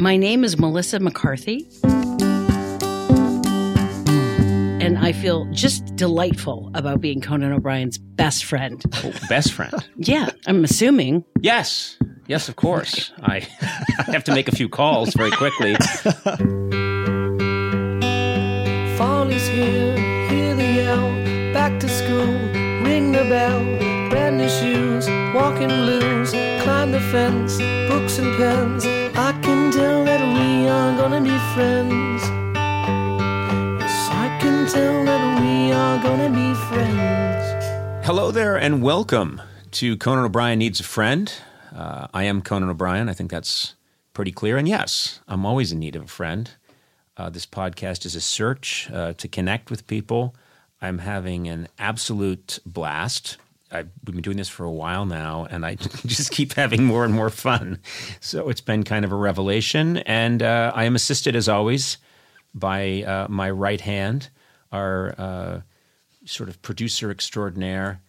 My name is Melissa McCarthy. And I feel just delightful about being Conan O'Brien's best friend. Oh, best friend. Yeah, I'm assuming. Yes. Yes, of course. I, I have to make a few calls very quickly. Fall is here, hear the yell. Back to school, ring the bell. Brand new shoes, walking blues. Climb the fence, books and pens. I can gonna be friends. Yes, I can tell that we are gonna be friends. Hello there, and welcome to Conan O'Brien Needs a Friend. Uh, I am Conan O'Brien. I think that's pretty clear. And yes, I'm always in need of a friend. Uh, this podcast is a search uh, to connect with people. I'm having an absolute blast. I've we've been doing this for a while now, and I just keep having more and more fun. So it's been kind of a revelation. And uh, I am assisted, as always, by uh, my right hand, our uh, sort of producer extraordinaire,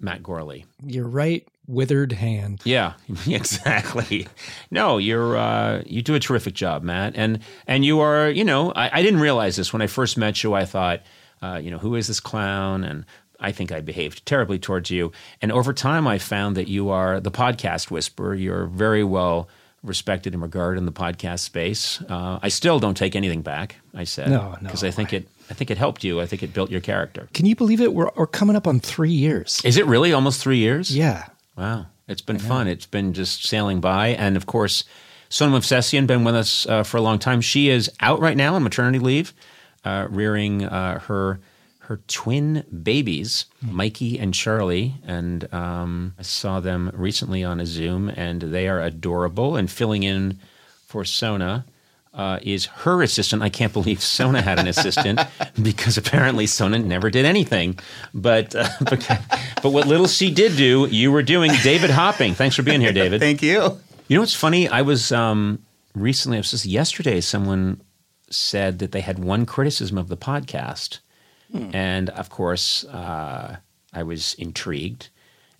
Matt Gorley. Your right withered hand. Yeah, exactly. No, you're uh, you do a terrific job, Matt, and and you are. You know, I, I didn't realize this when I first met you. I thought, uh, you know, who is this clown? And I think I behaved terribly towards you. And over time, I found that you are the podcast whisperer. You're very well respected and regarded in the podcast space. Uh, I still don't take anything back. I said No, no. because I think it. I think it helped you. I think it built your character. Can you believe it? We're, we're coming up on three years. Is it really almost three years? Yeah. Wow, it's been fun. It's been just sailing by, and of course, Sona Movsesian been with us uh, for a long time. She is out right now on maternity leave, uh, rearing uh, her her twin babies, Mikey and Charlie, and um, I saw them recently on a Zoom, and they are adorable. And filling in for Sona. Uh, is her assistant. I can't believe Sona had an assistant because apparently Sona never did anything. But, uh, but but what little she did do, you were doing. David Hopping, thanks for being here, David. Thank you. You know what's funny? I was um, recently, I was just yesterday, someone said that they had one criticism of the podcast. And of course, uh, I was intrigued.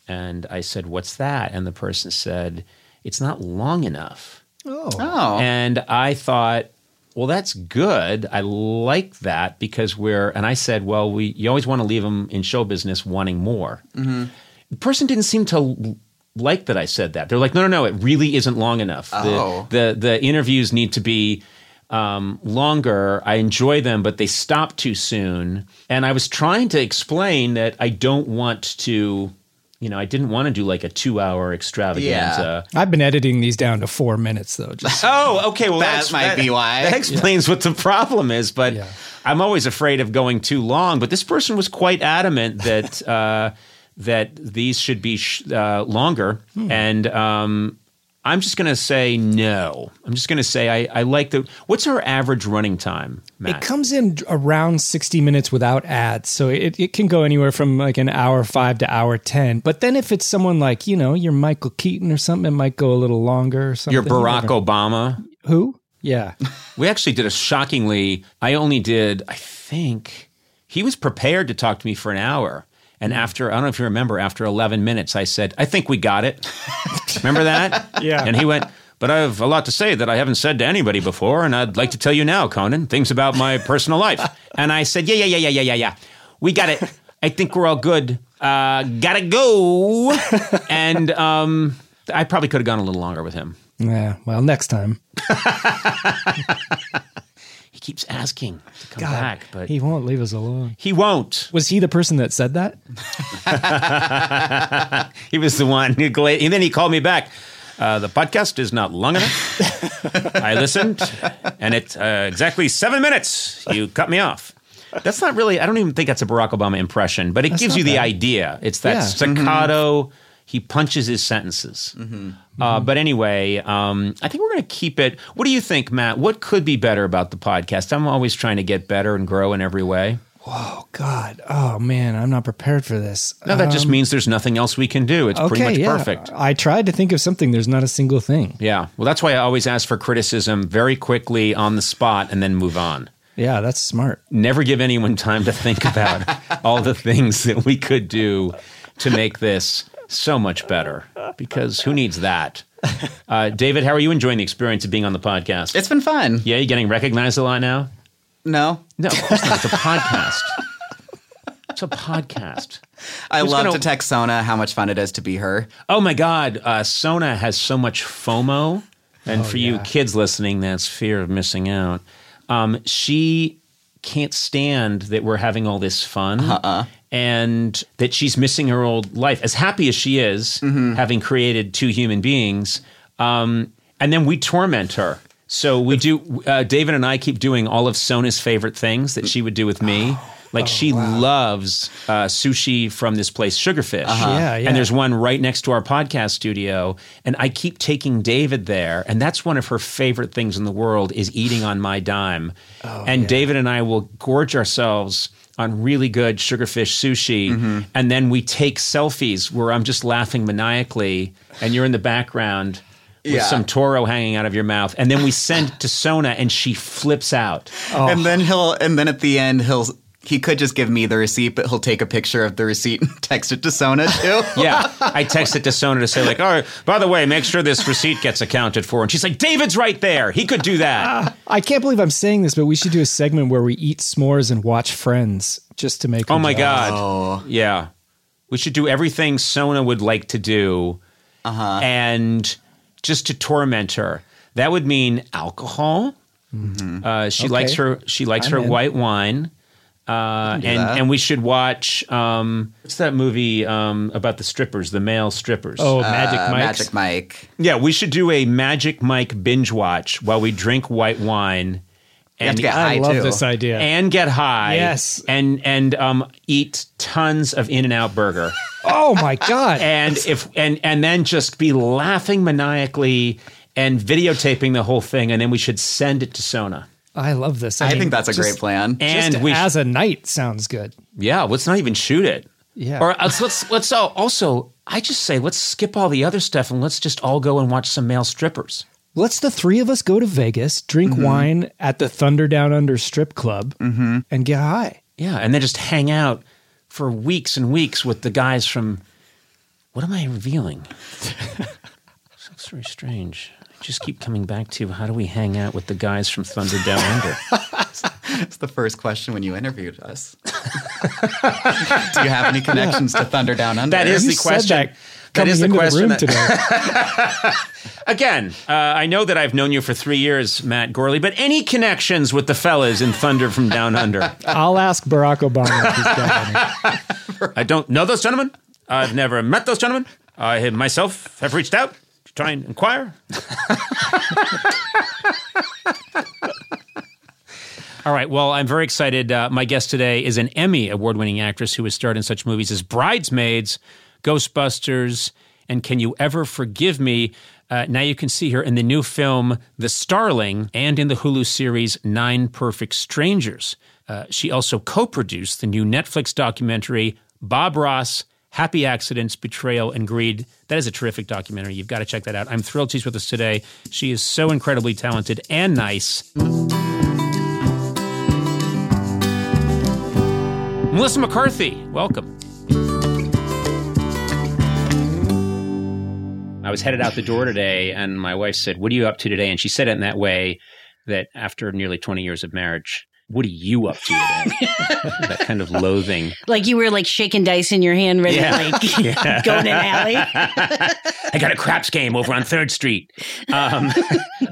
And I said, What's that? And the person said, It's not long enough. Oh. Oh, And I thought, well, that's good. I like that because we're, and I said, well, we, you always want to leave them in show business wanting more. The person didn't seem to l- like that I said that. They're like, no, no, no, it really isn't long enough. Oh. The, the, the interviews need to be um, longer. I enjoy them, but they stop too soon. And I was trying to explain that I don't want to, you know, I didn't want to do like a two hour extravaganza. I've been editing these down to four minutes, though. Just Oh, okay. Well, That that's- might be why. That explains what the problem is. But Yeah. I'm always afraid of going too long. But this person was quite adamant that uh, that these should be sh- uh, longer, and um, I'm just going to say no. I'm just going to say I, I like the. What's our average running time, Matt? It comes in around 60 minutes without ads. So it, it can go anywhere from like an hour five to hour 10. But then if it's someone like, you know, you're Michael Keaton or something, it might go a little longer or something. You're Barack never- Obama. Who? Yeah. We actually did a shockingly. I only did. I think he was prepared to talk to me for an hour. And after, I don't know if you remember, after 11 minutes, I said, I think we got it. remember that? Yeah. And he went, But I have a lot to say that I haven't said to anybody before. And I'd like to tell you now, Conan, things about my personal life. And I said, Yeah, yeah, yeah, yeah, yeah, yeah, yeah. We got it. I think we're all good. Uh, gotta go. and um, I probably could have gone a little longer with him. Yeah. Well, next time. Keeps asking to come back, but He won't leave us alone. He won't. Was he the person that said that? He was the one who gla- and then he called me back. Uh, the podcast is not long enough. I listened, and it's uh, exactly seven minutes. You cut me off. That's not really. I don't even think that's a Barack Obama impression, but it gives not you the idea. It's that Yeah. staccato. He punches his sentences. Uh, but anyway, um, I think we're going to keep it. What do you think, Matt? What could be better about the podcast? I'm always trying to get better and grow in every way. Oh, God. Oh, man. I'm not prepared for this. No, that just means there's nothing else we can do. It's pretty much yeah. perfect. I tried to think of something. There's not a single thing. Yeah. Well, that's why I always ask for criticism very quickly on the spot and then move on. Yeah, that's smart. Never give anyone time to think about all the things that we could do to make this so much better because who needs that? Uh, David, how are you enjoying the experience of being on the podcast? It's been fun. yeah, you getting recognized a lot now? No, No, of course not. It's a podcast. It's a podcast. I Who's love gonna- to text Sona how much fun it is to be her. Oh my God, uh, Sona has so much FOMO, and for you kids listening, that's fear of missing out. Um, she can't stand that we're having all this fun, and that she's missing her old life. As happy as she is, having created two human beings, um, and then we torment her. So we do. Uh, David and I keep doing all of Sona's favorite things that she would do with me. Like she loves uh, sushi from this place, Sugarfish. Yeah, yeah. And there's one right next to our podcast studio, and I keep taking David there, and that's one of her favorite things in the world is eating on my dime. and David and I will gorge ourselves on really good sugarfish sushi, mm-hmm. and then we take selfies where I'm just laughing maniacally, and you're in the background. With Yeah. some Toro hanging out of your mouth, and then we send to Sona, and she flips out. And then he'll, and then at the end he'll, he could just give me the receipt, but he'll take a picture of the receipt and text it to Sona too. Yeah, I text it to Sona to say like, "Oh, by the way, make sure this receipt gets accounted for." And she's like, "David's right there. He could do that." I can't believe I'm saying this, but we should do a segment where we eat s'mores and watch Friends just to make. Oh my jealous. god. Yeah, we should do everything Sona would like to do, Uh-huh. and just to torment her. That would mean alcohol. Uh, she Okay. likes her. She likes I'm her in. white wine. Uh, and that. and we should watch um, what's that movie um, about the strippers, the male strippers? Oh, Magic Uh, Mike. Magic Mike. Yeah, we should do a Magic Mike binge watch while we drink white wine You have and to get I high love too. this idea. and get high. Yes. and and um, eat tons of In and Out Burger, oh my god! and if and and then just be laughing maniacally and videotaping the whole thing, and then we should send it to Sona. I love this. I mean, think that's a just- great plan. And Just we as a night sounds good. yeah, let's not even shoot it. Yeah. Or let's let's let's all, also. I just say let's skip all the other stuff and let's just all go and watch some male strippers. Let's the three of us go to Vegas, drink Mm-hmm. wine at the Thunder Down Under strip club, and get high. Yeah, and then just hang out for weeks and weeks with the guys from. What am I revealing? Sounds very strange. I just keep coming back to how do we hang out with the guys from Thunder Down Under? It's the first question when you interviewed us. Do you have any connections to Thunder Down Under? That is You the said question. that That is the into question. room that- today. again, uh, I know that I've known you for three years, Matt Gorley, but any connections with the fellas in Thunder from Down Under? I'll ask Barack Obama if he's got any. I don't know those gentlemen. I've never met those gentlemen. I myself have reached out to try and inquire. All right. Well, I'm very excited. Uh, my guest today is an Emmy award winning actress who has starred in such movies as Bridesmaids, Ghostbusters, and Can You Ever Forgive Me? Uh, now you can see her in the new film The Starling and in the Hulu series Nine Perfect Strangers. Uh, she also co produced the new Netflix documentary Bob Ross Happy Accidents, Betrayal, and Greed. That is a terrific documentary. You've got to check that out. I'm thrilled she's with us today. She is so incredibly talented and nice. Melissa McCarthy, welcome. I was headed out the door today, and my wife said, What are you up to today? And she said it in that way that after nearly 20 years of marriage, what are you up to that kind of loathing. Like you were like shaking dice in your hand, ready Yeah. to like Yeah. go in an alley. I got a craps game over on Third Street. Um,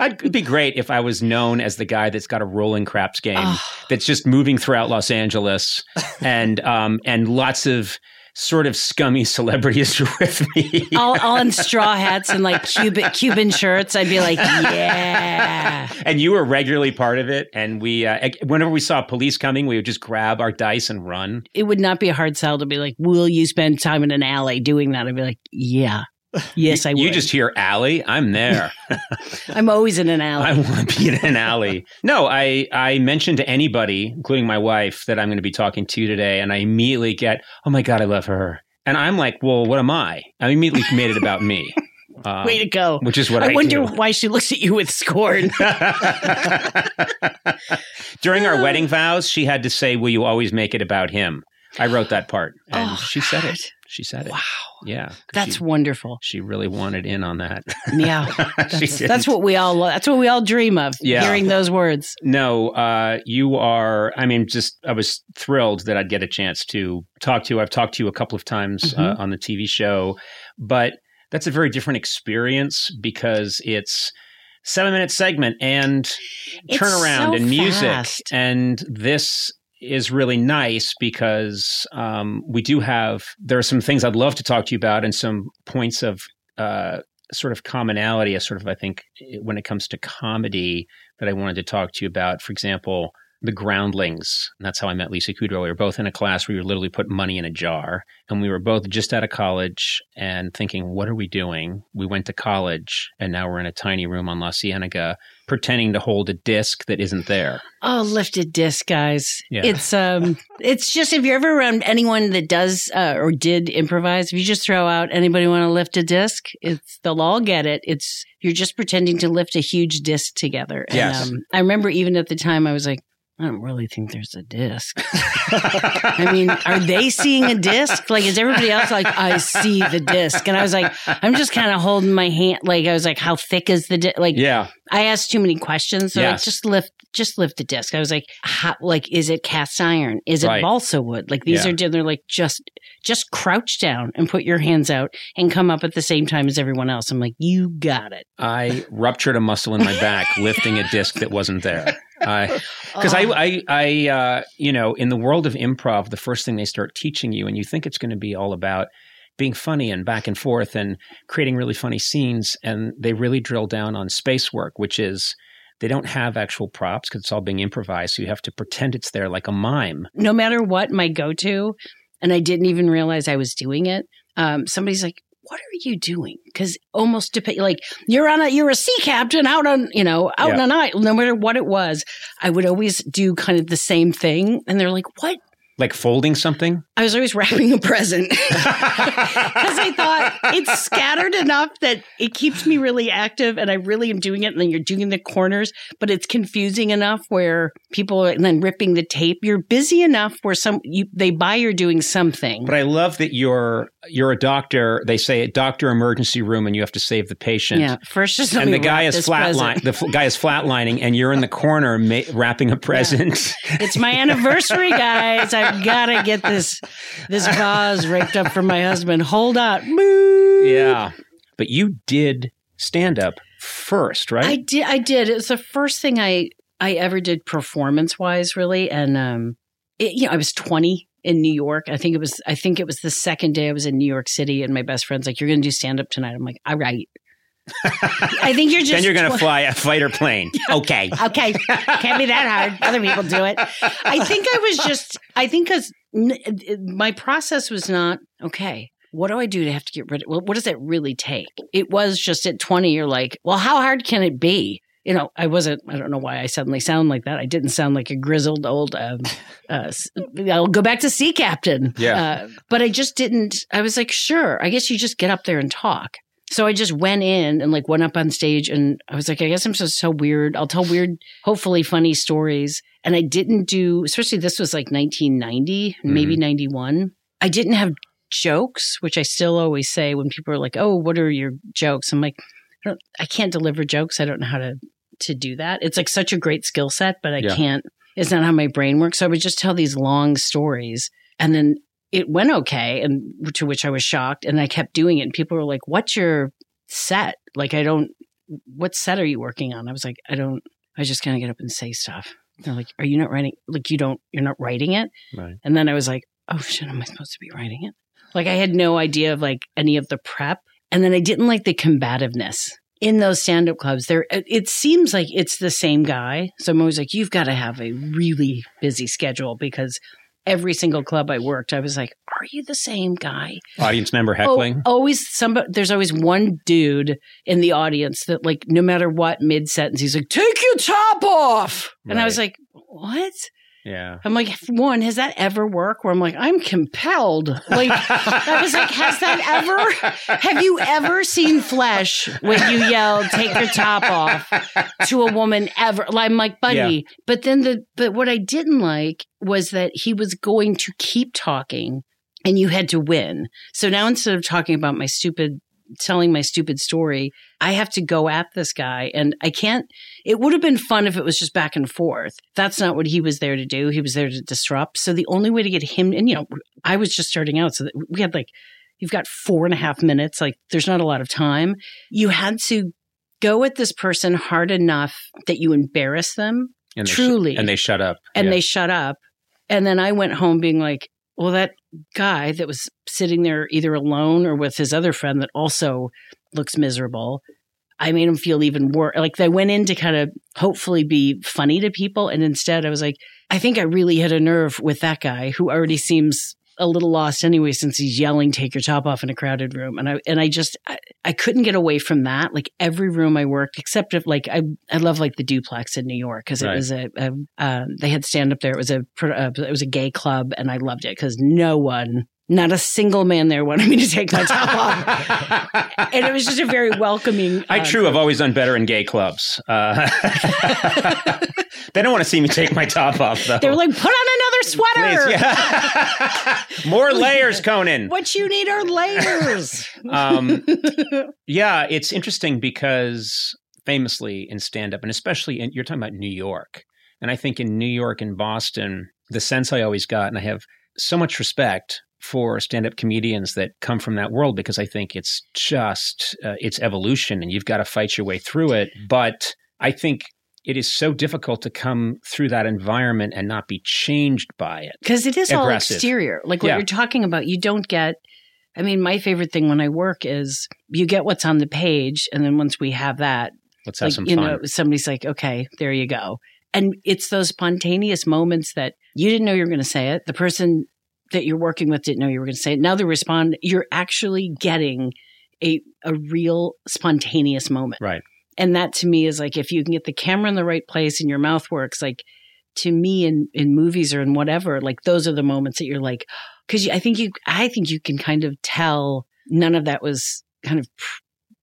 it'd be great if I was known as the guy that's got a rolling craps game that's just moving throughout Los Angeles, and um, and lots of sort of scummy celebrities with me. all, all in straw hats and like Cuban Cuban shirts. I'd be like, yeah. and you were regularly part of it. And we, uh, whenever we saw police coming, we would just grab our dice and run. It would not be a hard sell to be like, will you spend time in an alley doing that? I'd be like, yeah. Yes, I would. You just hear alley. I'm there. I'm always in an alley. I want to be in an alley. No, I I mentioned to anybody, including my wife, that I'm going to be talking to today, and I immediately get, oh my god, I love her, and I'm like, well, what am I? I immediately made it about me. Um, Way to go. Which is what I, I wonder do. why she looks at you with scorn. During our wedding vows, she had to say, "Will you always make it about him?" I wrote that part, and Oh, she said it. She said it. Wow. Yeah. That's she, wonderful. she really wanted in on that. Yeah. That's, that's what we all that's what we all dream of. Yeah. Hearing those words. No, uh, you are. I mean, just I was thrilled that I'd get a chance to talk to you. I've talked to you a couple of times uh, Mhm. on the TV show, but that's a very different experience because it's seven minute segment and It's turnaround so and music, fast. and this is really nice because um, we do have there are some things I'd love to talk to you about and some points of uh, sort of commonality, a sort of I think when it comes to comedy that I wanted to talk to you about. For example, the Groundlings. That's how I met Lisa Kudrow. We were both in a class where were literally put money in a jar, and we were both just out of college and thinking, "What are we doing?" We went to college, and now we're in a tiny room on La Cienega, pretending to hold a disc that isn't there. Oh, lifted disc, guys. Yeah. It's um it's just if you're ever around anyone that does uh, or did improvise, if you just throw out anybody want to lift a disc, it's they'll all get it. It's you're just pretending to lift a huge disc together. And Yes. um, I remember even at the time I was like, I don't really think there's a disc. I mean, are they seeing a disc? Like, is everybody else like, I see the disc? And I was like, I'm just kind of holding my hand. Like, I was like, how thick is the disc? Like, Yeah, I asked too many questions. So Yes. like, just lift, just lift the disc. I was like, how, like, is it cast iron? Is it Right. balsa wood? Like these Yeah. are, they're like, just, just crouch down and put your hands out and come up at the same time as everyone else. I'm like, you got it. I ruptured a muscle in my back lifting a disc that wasn't there. I because I, I, I, uh, you know, in the world of improv, the first thing they start teaching you, and you think it's going to be all about being funny and back and forth and creating really funny scenes, and they really drill down on space work, which is they don't have actual props because it's all being improvised, so you have to pretend it's there like a mime. no matter what my go-to and i didn't even realize i was doing it um, somebody's like what are you doing because almost like you're on a you're a sea captain out on you know out on Yeah. an island no matter what it was i would always do kind of the same thing and they're like what Like folding something. I was always wrapping a present because I thought it's scattered enough that it keeps me really active and I really am doing it. And then you're doing the corners, but it's confusing enough where people are and then ripping the tape. You're busy enough where some you they buy you're doing something. But I love that you're you're a doctor. They say a doctor emergency room, and you have to save the patient. yeah, first just and the guy is flatline. The f- guy is flatlining, and you're in the corner ma- wrapping a present. It's my anniversary, guys. I've got to get this this vase raked up for my husband. Hold on. Yeah, but you did stand up first, right? I did. I did. It was the first thing I I ever did performance wise, really. And um, it, you know, I was twenty in New York. I think it was. I think it was the second day I was in New York City, and my best friend's like, "You're going to do stand up tonight." I'm like, "All right." I think you're just. then you're going to tw- fly a fighter plane. Okay. Okay, can't be that hard. Other people do it. I think I was just. I think because my process was not okay. what do I do to have to get rid of? Well, what does that really take? It was just at 20, you're like, well, how hard can it be? You know, I wasn't, I don't know why I suddenly sound like that. I didn't sound like a grizzled old, um, uh, s- I'll go back to sea captain. Yeah. Uh, but I just didn't, I was like, sure, I guess you just get up there and talk. So I just went in and like went up on stage and I was like, I guess I'm just so weird. I'll tell weird, hopefully funny stories. And I didn't do, especially this was like 1990, mm-hmm. maybe 91. I didn't have jokes, which I still always say when people are like, "Oh, what are your jokes?" I'm like, I, don't, I can't deliver jokes. I don't know how to to do that. It's like such a great skill set, but I Yeah. can't. It's not how my brain works. So I would just tell these long stories, and then it went okay, and to which I was shocked. And I kept doing it, and people were like, "What's your set?" Like, I don't. What set are you working on? I was like, I don't. I just kind of get up and say stuff. They're like, "Are you not writing? Like, you don't. You're not writing it." Right. And then I was like, oh shit, am I supposed to be writing it? Like I had no idea of like any of the prep. And then I didn't like the combativeness in those stand up clubs. There, it it seems like it's the same guy. So I'm always like, you've got to have a really busy schedule because every single club I worked, I was like, are you the same guy? Audience member oh, heckling. Oh, always somebody. There's always one dude in the audience that, like, no matter what, mid sentence, he's like, "Take your top off," and I was like, "What?" Yeah. I'm like, one, has that ever worked? Where I'm like, I'm compelled. Like, I was like, has that ever? Have you ever seen flesh when you yell, "Take your top off" to a woman ever? Like, I'm like, buddy. But then the but what I didn't like was that he was going to keep talking, and you had to win. So now instead of talking about my stupid telling my stupid story, I have to go at this guy and I can't it would have been fun if it was just back and forth. That's not what he was there to do. He was there to disrupt. So the only way to get him and you know, I was just starting out. So that we had like you've got four and a half minutes, like there's not a lot of time. You had to go at this person hard enough that you embarrass them And they sh- Truly. and they shut up. and Yeah. they shut up. And then I went home being like, well, that guy that was sitting there either alone or with his other friend that also looks miserable. I made him feel even worse. Like I went in to kind of hopefully be funny to people. And instead I was like, I think I really hit a nerve with that guy who already seems a little lost anyway since he's yelling take your top off in a crowded room. And i and i just I, I couldn't get away from that. Like every room i worked except if like i i love like the duplex in new york because it Right. was a, a um, they had stand up there. It was a uh, it was a gay club and i loved it because no one not a single man there wanted me to take my top off and it was just a very welcoming I uh, true. I've always done better in gay clubs. Uh, they don't want to see me take my top off, though. They're like put on another sweater Please, yeah. More layers, Conan. what you need are layers Um, yeah, it's interesting because famously in stand up, and especially in, you're talking about New York. And I think in New York and Boston, the sense I always got, and I have so much respect for stand up comedians that come from that world because I think it's just, uh, it's evolution and you've got to fight your way through it. But I think it is so difficult to come through that environment and not be changed by it. because it is all exterior like what Yeah. you're talking about you don't get i mean my favorite thing when i work is you get what's on the page and then once we have that Let's have like some you fun. know somebody's like okay there you go and it's those spontaneous moments that you didn't know you were going to say it the person that you're working with didn't know you were going to say it now they respond you're actually getting a a real spontaneous moment Right. and that to me is like if you can get the camera in the right place and your mouth works like to me in in movies or in whatever like those are the moments that you're like because i think you i think you can kind of tell none of that was kind of pr-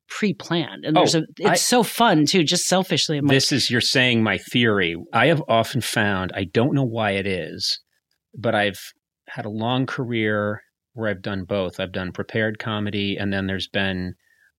pre-planned and there's Oh, a it's I- so fun too just selfishly I'm like, this is you're saying my theory. I have often found I don't know why it is, but I've had a long career where I've done both. I've done prepared comedy, and then there's been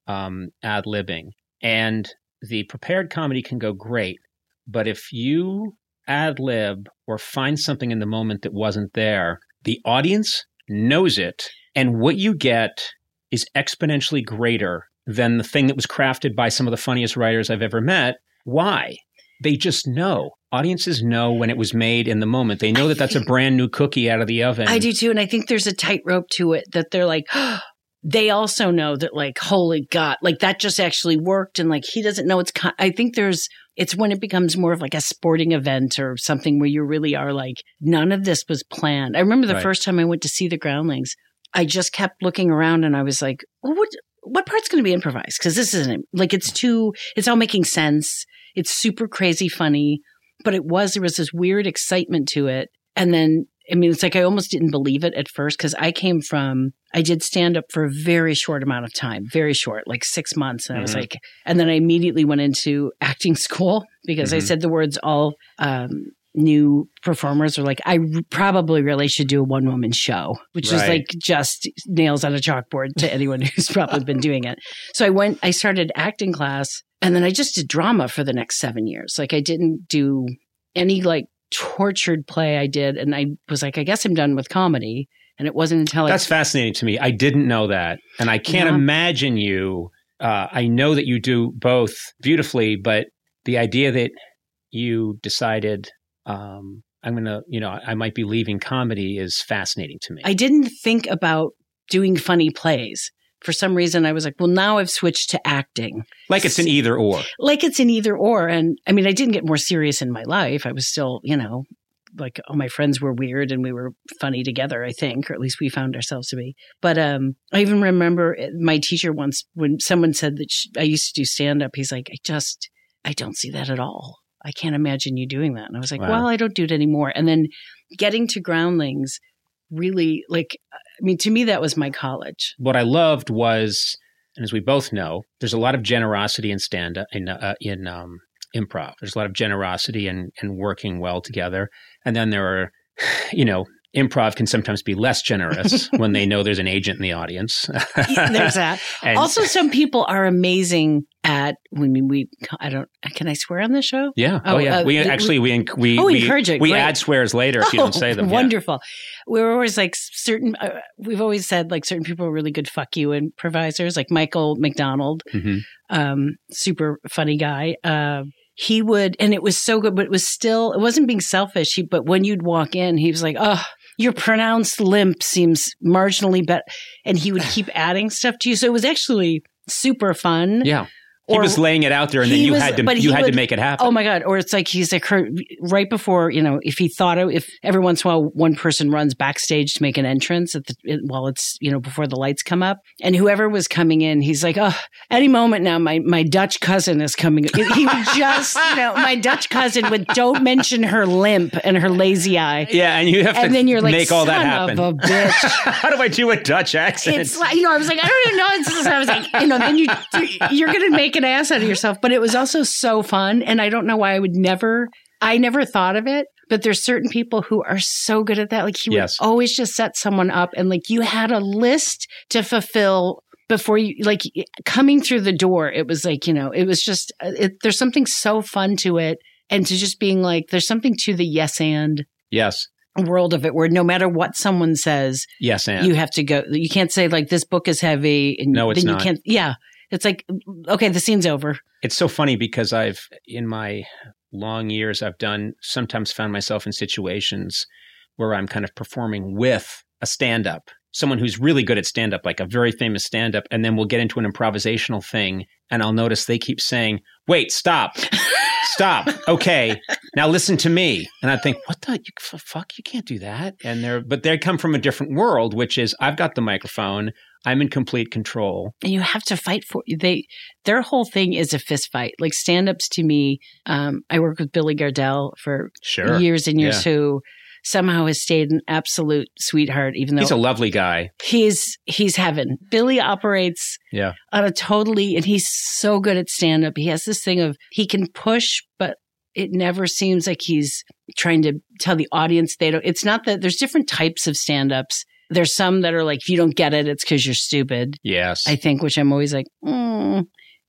um, ad libbing. And the prepared comedy can go great, but if you ad lib or find something in the moment that wasn't there, the audience knows it, and what you get is exponentially greater than the thing that was crafted by some of the funniest writers I've ever met. Why? They just know. Audiences know when it was made in the moment. They know that that's a brand new cookie out of the oven. i do too and i think there's a tightrope to it that they're like they also know that like holy god like that just actually worked and like he doesn't know it's con- i think there's it's when it becomes more of like a sporting event or something where you really are like none of this was planned i remember the Right. first time i went to see the groundlings I just kept looking around and I was like, well, what what part's going to be improvised? Because this isn't like it's too. It's all making sense. It's super crazy funny, but it was there was this weird excitement to it, and then I mean, it's like I almost didn't believe it at first because I came from, I did stand up for a very short amount of time, very short, like six months. And I was Mhm. like, and then I immediately went into acting school because I Mhm. said the words all um, new performers are like, I probably really should do a one woman show, which is like just nails on a chalkboard to anyone who's probably been doing it. So I went, I started acting class and then I just did drama for the next seven years. Like I didn't do any like tortured play I did. And I was like, I guess I'm done with comedy. And it wasn't until That's I, fascinating to me. I didn't know that. And I can't Yeah. imagine you. Uh, I know that you do both beautifully, but the idea that you decided, um, I'm going to, you know, I might be leaving comedy is fascinating to me. I didn't think about doing funny plays. For some reason, I was like, well, now I've switched to acting. like it's an either or. Like it's an either or. And I mean, I didn't get more serious in my life. I was still, you know, like all my friends were weird and we were funny together, I think, or at least we found ourselves to be. But um, I even remember my teacher once when someone said that sh I used to do stand up, he's like, I just, I don't see that at all. I can't imagine you doing that. And I was like, Wow. well, I don't do it anymore. And then getting to Groundlings really, like, I mean, to me, that was my college. What I loved was, and as we both know, there's a lot of generosity in stand up in uh, in um, improv. There's a lot of generosity and and working well together. And then there are, you know, improv can sometimes be less generous when they know there's an agent in the audience. There's that. And- also, some people are amazing at. I mean, we. I don't. Can I swear on this show? Yeah. Oh, Oh, yeah. uh, we we- actually we we Oh, we, encourage it. we Great. add swears later if you don't Oh, say them. Yeah. Wonderful. We're always like certain. Uh, we've always said like certain people are really good fuck you improvisers, like Michael McDonald, Mhm. um, super funny guy. Uh, he would, and it was so good, but it was still. It wasn't being selfish. He, but when you'd walk in, he was like, "Oh, your pronounced limp seems marginally better," and he would keep adding stuff to you. So it was actually super fun. Yeah. He Or- was laying it out there, and then you was- had to you he had to make it happen. Oh my god! Or it's like he's like her right before you know if he thought it, if every once in a while one person runs backstage to make an entrance at the it, while it's you know before the lights come up, and whoever was coming in, he's like, oh, any moment now, my my Dutch cousin is coming. He would just you know my Dutch cousin would don't mention her limp and her lazy eye, yeah, and you have to and then you're like, make all that "Son happen. of a bitch. How do I do a Dutch accent? It's like you know, I was like, I don't even know. It's I was like, you know, then you you're gonna make an ass out of yourself. But it was also so fun, and I don't know why I would never. I never thought of it, but there's certain people who are so good at that. Like he Yes. would always just set someone up, and like you had a list to fulfill before you like coming through the door. It was like you know, it was just uh, it, there's something so fun to it, and to just being like, there's something to the yes and yes, world of it, where no matter what someone says, yes, and you have to go. You can't say like this book is heavy, and No, it's then not. you can't. Yeah, it's like okay, the scene's over. it's so funny because I've in my long years I've done sometimes found myself in situations where I'm kind of performing with a stand up, someone who's really good at stand up, like a very famous stand up, and then we'll get into an improvisational thing and I'll notice they keep saying, "Wait, stop." Stop. Okay. Now listen to me. And I think, what the you, f- fuck? You can't do that. And they're, but they come from a different world, which is I've got the microphone. I'm in complete control. And you have to fight for they. Their whole thing is a fist fight. Like stand ups to me. Um, I worked with Billy Gardell for Sure. years and years, Yeah. who somehow has stayed an absolute sweetheart, even though He's a lovely guy. he's he's heaven. Billy operates Yeah. on a totally, and he's so good at stand up. He has this thing of he can push, but it never seems like he's trying to tell the audience they don't. It's not that there's different types of stand ups. There's some that are like, if you don't get it, it's because you're stupid. Yes. I think, which I'm always like, mm.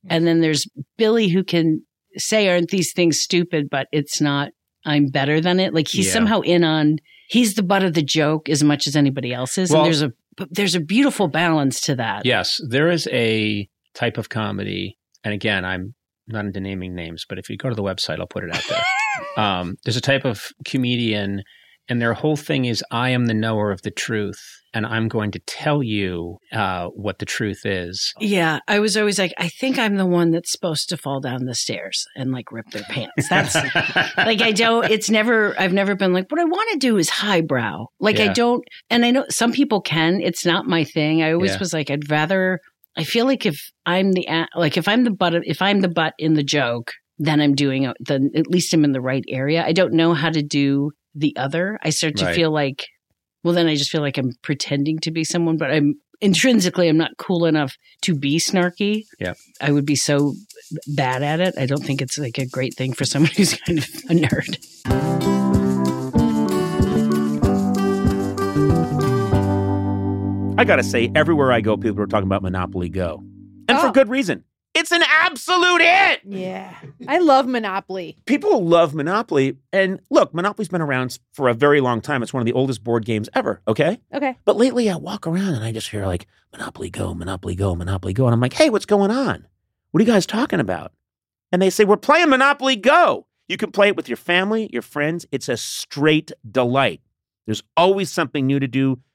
and then there's Billy who can say, aren't these things stupid? But it's not. I'm better than it. Like he's Yeah. somehow in on. He's the butt of the joke as much as anybody else is. Well- and there's a there's a beautiful balance to that. Yes, there is a type of comedy, and again, I'm not into naming names, but if you go to the website, I'll put it out there. um, there's a type of comedian and their whole thing is I am the knower of the truth, and I'm going to tell you uh, what the truth is. Yeah, I was always like, I think I'm the one that's supposed to fall down the stairs and like rip their pants. That's like I don't. It's never. I've never been like what I want to do is highbrow. Like I don't. And I know some people can. It's not my thing. I always Yeah. was like, I'd rather. I feel like if I'm the like if I'm the butt of, if I'm the butt in the joke, then I'm doing it. Then at least I'm in the right area. I don't know how to do the other. I start to Right. feel like. Well, then I just feel like I'm pretending to be someone, but I'm intrinsically I'm not cool enough to be snarky. Yeah. I would be so bad at it. I don't think it's like a great thing for someone who's kind of a nerd. I gotta say, everywhere I go, people are talking about Monopoly Go. And for Oh. good reason. It's an absolute hit! Yeah. I love Monopoly. People love Monopoly. And look, Monopoly's been around for a very long time. It's one of the oldest board games ever, okay? Okay. But lately I walk around and I just hear like, Monopoly Go, Monopoly Go, Monopoly Go. And I'm like, hey, what's going on? What are you guys talking about? And they say, we're playing Monopoly Go. You can play it with your family, your friends. It's a straight delight. There's always something new to do.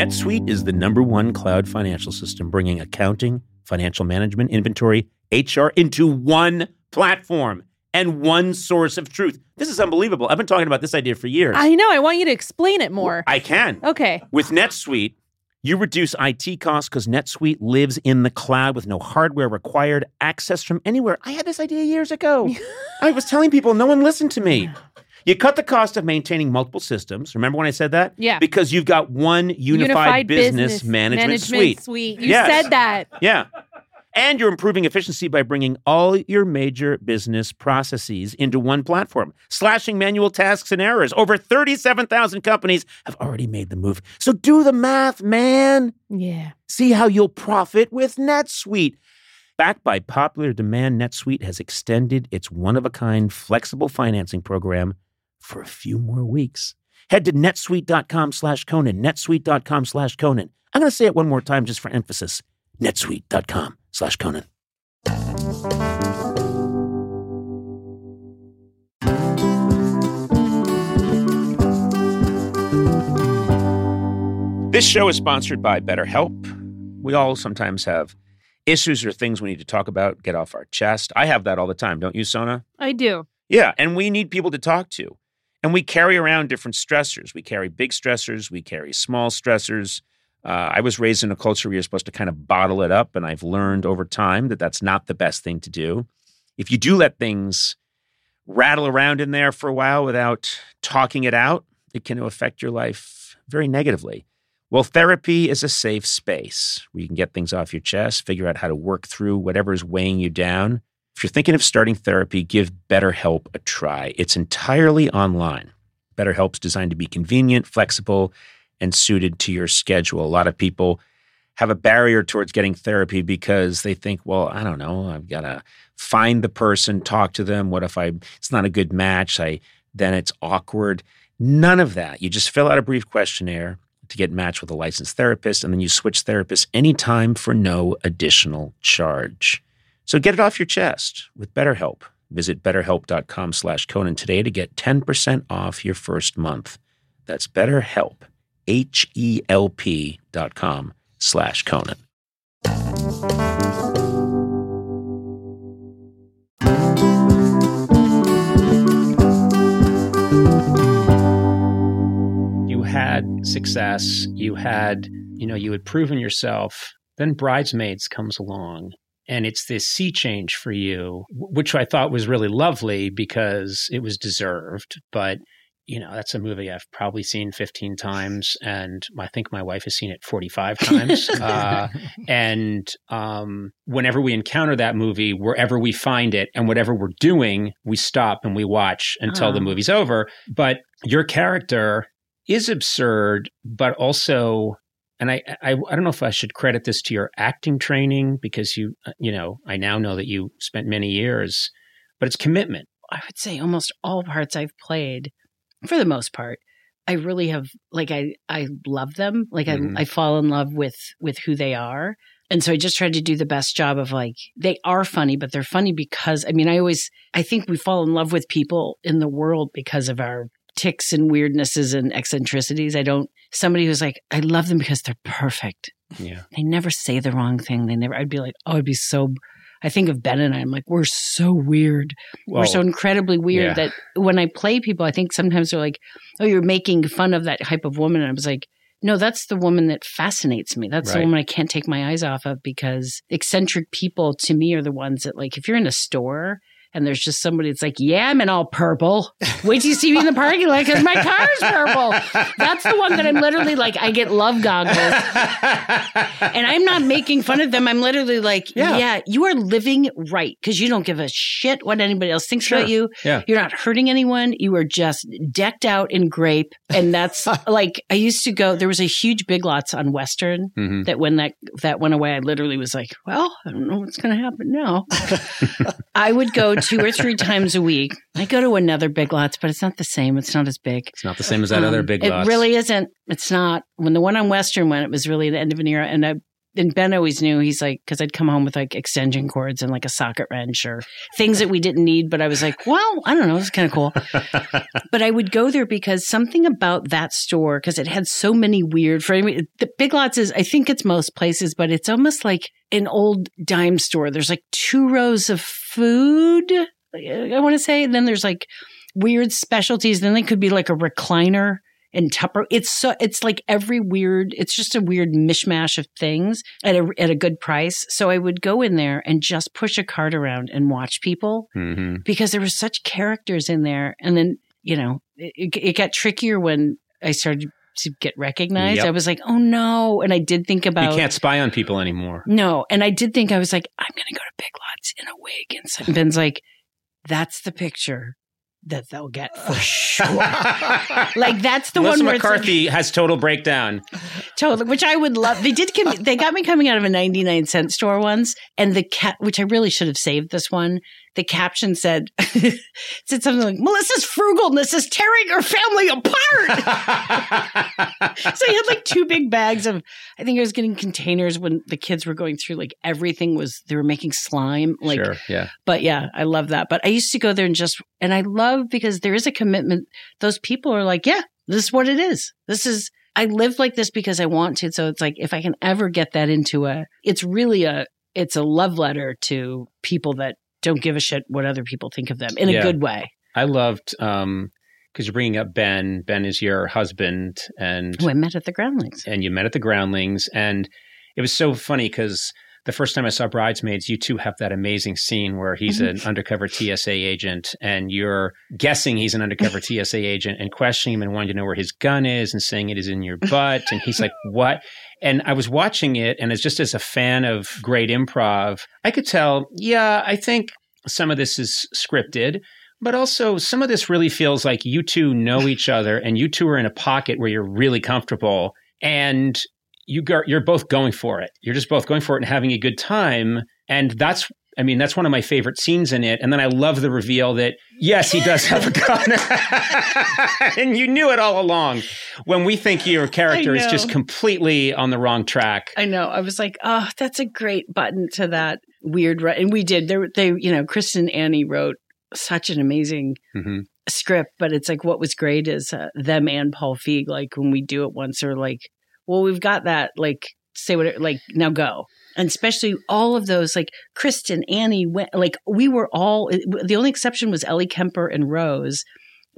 NetSuite is the number one cloud financial system bringing accounting, financial management, inventory, HR into one platform and one source of truth. This is unbelievable. I've been talking about this idea for years. I know. I want you to explain it more. I can. okay. With NetSuite, you reduce IT costs because NetSuite lives in the cloud with no hardware required, access from anywhere. I had this idea years ago. I was telling people, no one listened to me. You cut the cost of maintaining multiple systems. Remember when I said that? Yeah. Because you've got one unified, business, management, suite. You Yes. said that. Yeah. And you're improving efficiency by bringing all your major business processes into one platform, slashing manual tasks and errors. Over 37,000 companies have already made the move. So do the math, man. Yeah. See how you'll profit with NetSuite. Backed by popular demand, NetSuite has extended its one of a kind flexible financing program for a few more weeks. Head to netsuite.com slash Conan, netsuite.com slash Conan. I'm going to say it one more time just for emphasis netsuite.com slash Conan. This show is sponsored by BetterHelp. We all sometimes have issues or things we need to talk about, get off our chest. I have that all the time, don't you, Sona? I do. Yeah, and we need people to talk to. And we carry around different stressors. We carry big stressors, we carry small stressors. Uh, I was raised in a culture where you're supposed to kind of bottle it up, and I've learned over time that that's not the best thing to do. If you do let things rattle around in there for a while without talking it out, it can affect your life very negatively. Well, therapy is a safe space where you can get things off your chest, figure out how to work through whatever is weighing you down. If you're thinking of starting therapy, give BetterHelp a try. It's entirely online. BetterHelp's designed to be convenient, flexible, and suited to your schedule. A lot of people have a barrier towards getting therapy because they think, well, I don't know, I've got to find the person, talk to them. What if I it's not a good match? I then it's awkward. None of that. You just fill out a brief questionnaire to get matched with a licensed therapist, and then you switch therapists anytime for no additional charge. So get it off your chest with BetterHelp. Visit betterhelp.com slash Conan today to get 10% off your first month. That's BetterHelp, H-E-L-P dot com slash Conan. You had success. You had, you know, you had proven yourself then Bridesmaids comes along. And it's this sea change for you, which I thought was really lovely because it was deserved. But you know, that's a movie I've probably seen 15 times, and I think my wife has seen it 45 times. uh, and um, whenever we encounter that movie, wherever we find it, and whatever we're doing, we stop and we watch until the Oh. movie's over. But your character is absurd, but also. And I, I, I don't know if I should credit this to your acting training because you, uh, you know, I now know that you spent many years, but it's commitment. I would say almost all parts I've played, for the most part, I really have like I I love them. Like Mhm. I I fall in love with with who they are. And so I just tried to do the best job of like they are funny, but they're funny because I mean I always I think we fall in love with people in the world because of our ticks and weirdnesses and eccentricities. I don't somebody who's like I love them because they're perfect. Yeah. They never say the wrong thing. They never I'd be like, "Oh, I'd be so I think of Ben and I, I'm like, we're so weird. We're so incredibly weird yeah. that when I play people, I think sometimes they're like, "Oh, you're making fun of that type of woman." And I was like, "No, that's the woman that fascinates me. That's the woman I can't take my eyes off of because eccentric people to me are the ones that like if you're in a store." And there's just somebody that's like, yeah, I'm in all purple. Wait till you see me in the parking lot because my car's purple. That's the one that I'm literally like, I get love goggles and I'm not making fun of them. I'm literally like, Yeah. yeah, you are living right because you don't give a shit what anybody else thinks Sure. about you. Yeah. You're not hurting anyone. You are just decked out in grape. And that's like, I used to go, there was a huge Big Lots on Western Mhm. that when that, that went away, I literally was like, well, I don't know what's going to happen now. I would go two or three times a week. I go to another Big Lots, but it's not the same. It's not as big. It's not the same as that other Um, big It really isn't. It's not. When the one on Western went, it was really the end of an era. And I, and Ben always knew. He's like, because I'd come home with like extension cords and like a socket wrench or things that we didn't need. But I was like, well, I don't know. It's kind of cool. but I would go there because something about that store, because it had so many weird. For the Big Lots is, I think it's most places, but it's almost like an old dime store. There's like two rows of food. I want to say, and then there's like weird specialties. Then they could be like a recliner and Tupper. It's so it's like every weird. It's just a weird mishmash of things at a at a good price. So I would go in there and just push a cart around and watch people hmm because there were such characters in there. And then you know it, it got trickier when I started to get recognized. Yep. I was like, oh no, and I did think about You can't spy on people anymore. no, and I did think I was like, I'm going to go to Big Lots in a wig, and so- Ben's like, that's the picture that they'll get for sure. like that's the Melissa one where it's like- McCarthy has total breakdown. Totally, which I would love. They did. They got me coming out of a ninety nine cent store once, and the cat, which I really should have saved this one. The caption said said something like Melissa's frugalness is tearing her family apart. so he had like two big bags of. I think I was getting containers when the kids were going through. Like everything was, they were making slime. Like sure, yeah. but yeah, I love that. But I used to go there and just, and I love because there is a commitment. Those people are like, yeah, this is what it is. This is, I live like this because I want to. So it's like, if I can ever get that into a, it's really a, it's a love letter to people that don't give a shit what other people think of them in Yeah. a good way. I loved um because you're bringing up Ben. Ben is your husband, and Who I met at the Groundlings. and you met at the Groundlings, and it was so funny because the first time I saw Bridesmaids, you two have that amazing scene where he's an mm-hmm. undercover TSA agent, and you're guessing he's an undercover TSA agent and questioning him and wanting to know where his gun is and saying it is in your butt, and he's like, "What?" And I was watching it, and as just as a fan of great improv, I could tell, yeah, I think some of this is scripted. But also, some of this really feels like you two know each other and you two are in a pocket where you're really comfortable and you go, you're both going for it. You're just both going for it and having a good time. And that's, I mean, that's one of my favorite scenes in it. And then I love the reveal that, yes, he does have a gun. and you knew it all along when we think your character is just completely on the wrong track. I know. I was like, oh, that's a great button to that weird. Ru-. And we did. They, they, you know, Kristen Annie wrote such an amazing hmm script, but it's like what was great is uh, them and Paul Feig. Like when we do it once, they're like, "Well, we've got that. Like, say what? Like now go." And especially all of those, like Kristen, Annie, like we were all. The only exception was Ellie Kemper and Rose.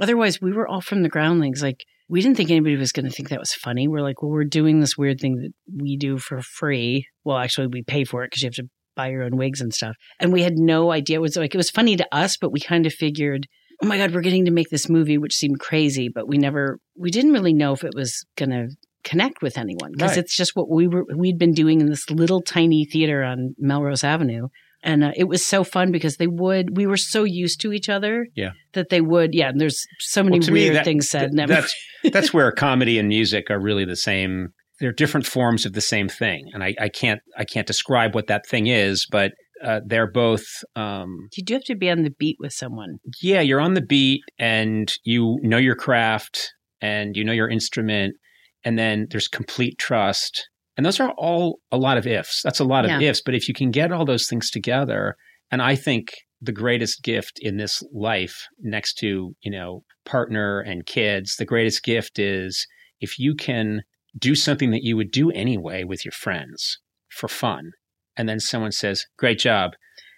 Otherwise, we were all from the Groundlings. Like we didn't think anybody was going to think that was funny. We're like, well, we're doing this weird thing that we do for free. Well, actually, we pay for it because you have to buy your own wigs and stuff. And we had no idea. It was like, it was funny to us, but we kind of figured, oh my God, we're getting to make this movie, which seemed crazy, but we never, we didn't really know if it was going to connect with anyone because Right. it's just what we were, we'd been doing in this little tiny theater on Melrose Avenue. And uh, it was so fun because they would, we were so used to each other Yeah. that they would, yeah, and there's so many Well, weird that- things said. th- that's that's where comedy and music are really the same. They're different forms of the same thing, and I, I can't I can't describe what that thing is, but uh, they're both. Um, you do have to be on the beat with someone. yeah, you're on the beat, and you know your craft, and you know your instrument, and then there's complete trust, and those are all a lot of ifs. That's a lot of Yeah. ifs, but if you can get all those things together, and I think the greatest gift in this life, next to you know partner and kids, the greatest gift is if you can do something that you would do anyway with your friends for fun, and then someone says, "Great job."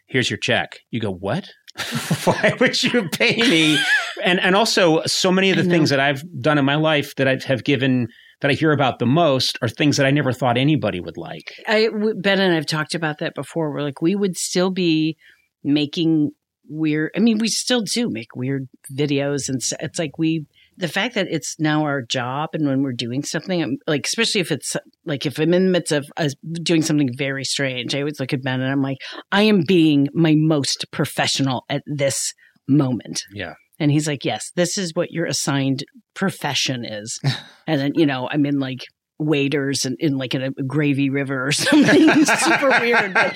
Here's your check. You go, what? Why would you pay me? And and also, so many of the things that I've done in my life that I have given that I hear about the most are things that I never thought anybody would like. I Ben and I've talked about that before. We're like, we would still be making weird. I mean, we still do make weird videos, and it's like we. The fact that it's now our job, and when we're doing something, like especially if it's like if I'm in the midst of uh, doing something very strange, I always look at Ben and I'm like, I am being my most professional at this moment. Yeah. And he's like, Yes, this is what your assigned profession is. and then, you know, I'm in like waders and in like in a gravy river or something super weird. But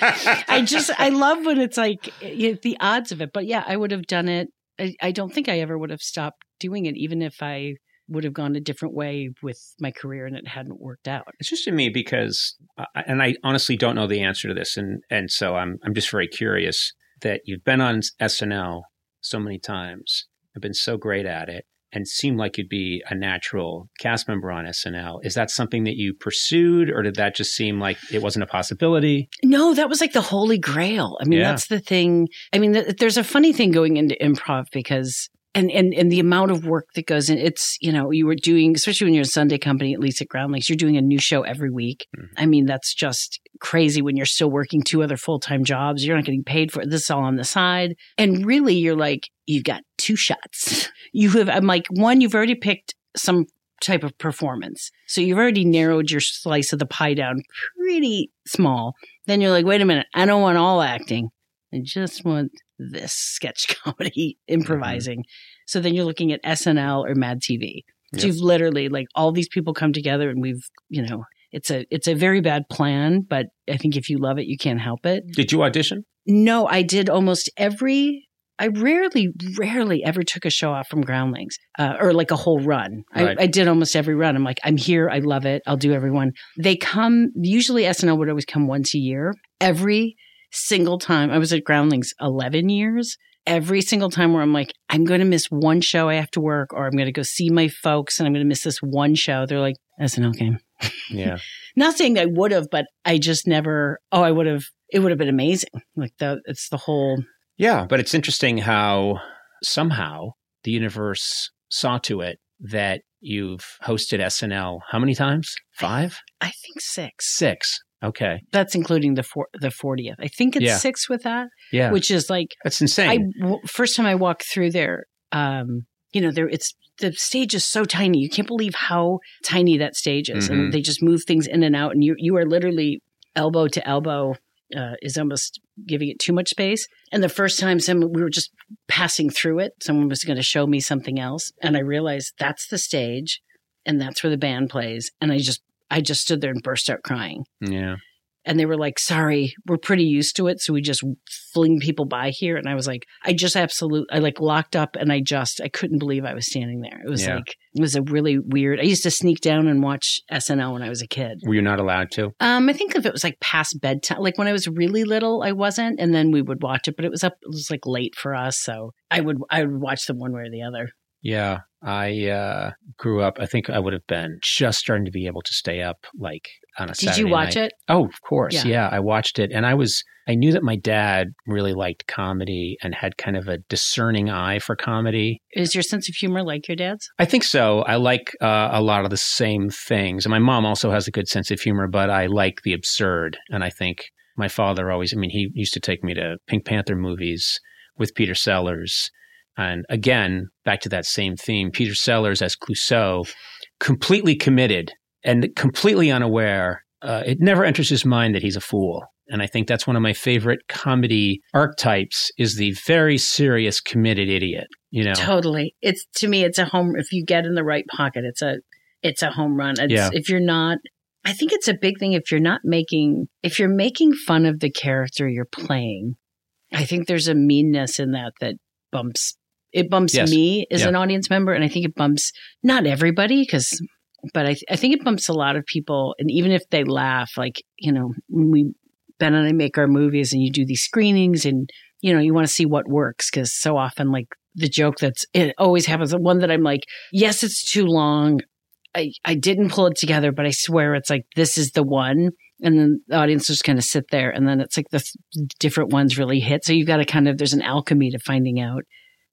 I just, I love when it's like you know, the odds of it. But yeah, I would have done it. I, I don't think I ever would have stopped doing it, even if I would have gone a different way with my career and it hadn't worked out. It's just to me because, uh, and I honestly don't know the answer to this, and and so I'm I'm just very curious that you've been on SNL so many times, have been so great at it, and seem like you'd be a natural cast member on SNL. Is that something that you pursued, or did that just seem like it wasn't a possibility? No, that was like the holy grail. I mean, Yeah. that's the thing. I mean, th- there's a funny thing going into improv because. And, and and the amount of work that goes in it's you know you were doing especially when you're a Sunday company at least at Groundlings you're doing a new show every week. Mhm. I mean that's just crazy when you're still working two other full time jobs. You're not getting paid for it. This is all on the side, and really you're like you've got two shots. You have I'm like one you've already picked some type of performance, so you've already narrowed your slice of the pie down pretty small. Then you're like, wait a minute, I don't want all acting. I just want this sketch comedy improvising. So then you're looking at SNL or Mad TV. So Yep. you've literally like all these people come together and we've, you know, it's a it's a very bad plan, but I think if you love it, you can't help it. Did you audition? No, I did almost every. I rarely, rarely ever took a show off from Groundlings uh, or like a whole run. Right. I, I did almost every run. I'm like, I'm here. I love it. I'll do every one. They come, usually SNL would always come once a year. Every single time, I was at Groundlings 11 years. Every single time where I'm like, I'm going to miss one show I have to work or I'm going to go see my folks and I'm going to miss this one show. They're like, SNL game. Yeah. Not saying I would have, but I just never, oh, I would have, it would have been amazing. Like the, it's the whole, Yeah, but it's interesting how somehow the universe saw to it that you've hosted SNL how many times? Five? I think six. Six. Okay. That's including the four, the 40th. I think it's Yeah. six with that, Yeah. which is like, That's insane. w- first time I walked through there, um, you know, there it's the stage is so tiny. You can't believe how tiny that stage is, Mhm. and they just move things in and out, and you you are literally elbow to elbow. Uh, is almost giving it too much space. And the first time, someone, we were just passing through it. Someone was going to show me something else, and I realized that's the stage, and that's where the band plays. And I just I just stood there and burst out crying yeah. and they were like, "Sorry, we're pretty used to it, so we just fling people by here." And I was like, "I just absolutely, I like locked up, and I just, I couldn't believe I was standing there. It was Yeah. like, it was a really weird. I used to sneak down and watch SNL when I was a kid. Were you not allowed to? Um, I think if it was like past bedtime, like when I was really little, I wasn't, and then we would watch it, but it was up, it was like late for us, so I would, I would watch them one way or the other. Yeah, I uh, grew up. I think I would have been just starting to be able to stay up like on a. Did Saturday you watch night. it? Oh, of course. Yeah. Yeah. I watched it, and I was. I knew that my dad really liked comedy and had kind of a discerning eye for comedy. Is your sense of humor like your dad's? I think so. I like uh, a lot of the same things, and my mom also has a good sense of humor. But I like the absurd, and I think my father always. I mean, he used to take me to Pink Panther movies with Peter Sellers. And again, back to that same theme, Peter Sellers as Clouseau, completely committed and completely unaware. Uh, it never enters his mind that he's a fool. And I think that's one of my favorite comedy archetypes is the very serious, committed idiot. You know, Totally. It's to me, it's a home. If you get in the right pocket, it's a, it's a home run. It's, Yeah. If you're not, I think it's a big thing. If you're not making, if you're making fun of the character you're playing, I think there's a meanness in that that bumps. It bumps Yes. me as Yeah. an audience member, and I think it bumps not everybody because, but I, I think it bumps a lot of people. And even if they laugh, like you know, when we Ben and I make our movies, and you do these screenings, and you know, you want to see what works because so often, like the joke that's it always happens. The one that I'm like, yes, it's too long. I I didn't pull it together, but I swear it's like this is the one. And then the audience just kind of sit there, and then it's like the th- different ones really hit. So you've got to kind of there's an alchemy to finding out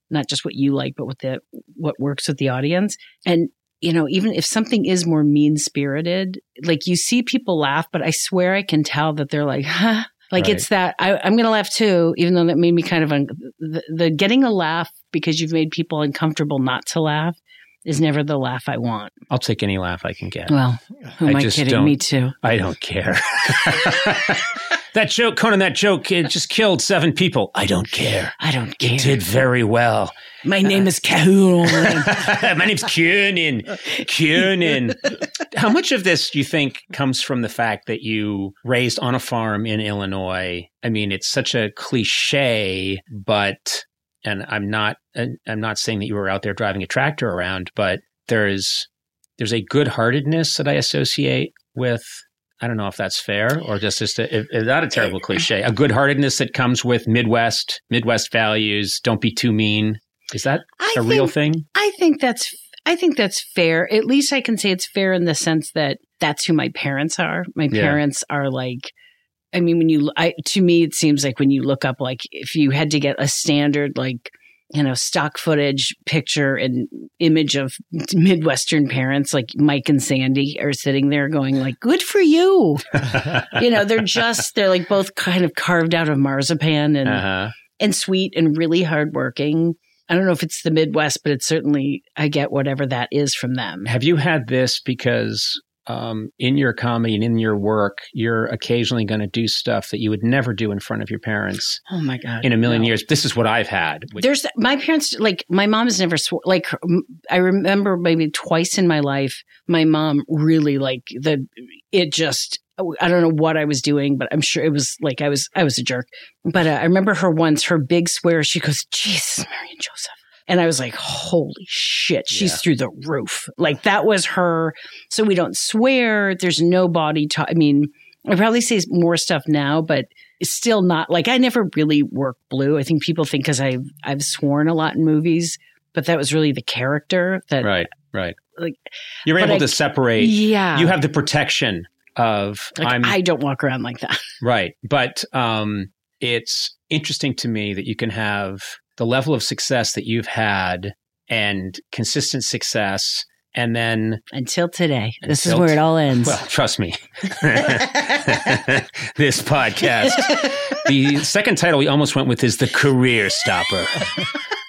not just what you like, but what the what works with the audience. And you know, even if something is more mean spirited, like you see people laugh, but I swear I can tell that they're like, huh. Like Right. it's that I, I'm going to laugh too, even though that made me kind of un- the, the getting a laugh because you've made people uncomfortable not to laugh is never the laugh I want. I'll take any laugh I can get. Well, who am I I, just kidding? don't- Me too. I don't care. that joke, Conan, that joke, it just killed seven people. I don't care. I don't care. It did very well. My uh, name is Cahoon. My name's Kiernan. Kiernan. How much of this do you think comes from the fact that you raised on a farm in Illinois? I mean, it's such a cliche, but and I'm not I'm not saying that you were out there driving a tractor around, but there's there's a good-heartedness that I associate with I don't know if that's fair or just just a, is that a terrible cliche? A good-heartedness that comes with Midwest Midwest values. Don't be too mean. Is that I a real thing? I think that's I think that's fair. At least I can say it's fair in the sense that that's who my parents are. My Yeah. parents are like I mean when you I to me it seems like when you look up like if you had to get a standard like you know stock footage picture and image of midwestern parents like Mike and Sandy are sitting there going like good for you. you know, they're just they're like both kind of carved out of marzipan and Uh-huh. and sweet and really hardworking. I don't know if it's the Midwest, but it's certainly I get whatever that is from them. Have you had this because um, in your comedy and in your work, you're occasionally going to do stuff that you would never do in front of your parents Oh my god! in a million no. years? This is what I've had. which- There's my parents like my mom's never swore like I remember maybe twice in my life my mom really like the it just I don't know what I was doing but I'm sure it was like I was I was a jerk but uh, I remember her once her big swear she goes Jesus Mary and Joseph and I was like holy shit she's Yeah. through the roof like that was her so we don't swear there's no body ta- I mean I probably say more stuff now but it's still not like I never really work blue. I think people think because I've I've sworn a lot in movies, but that was really the character that right, right. like You're able I- to separate. yeah. You have the protection of like I'm I don't walk around like that. right, but um, it's interesting to me that you can have the level of success that you've had and consistent success, and then Until today. this is where it all ends. Well, trust me. this podcast. The second title we almost went with is The Career Stopper.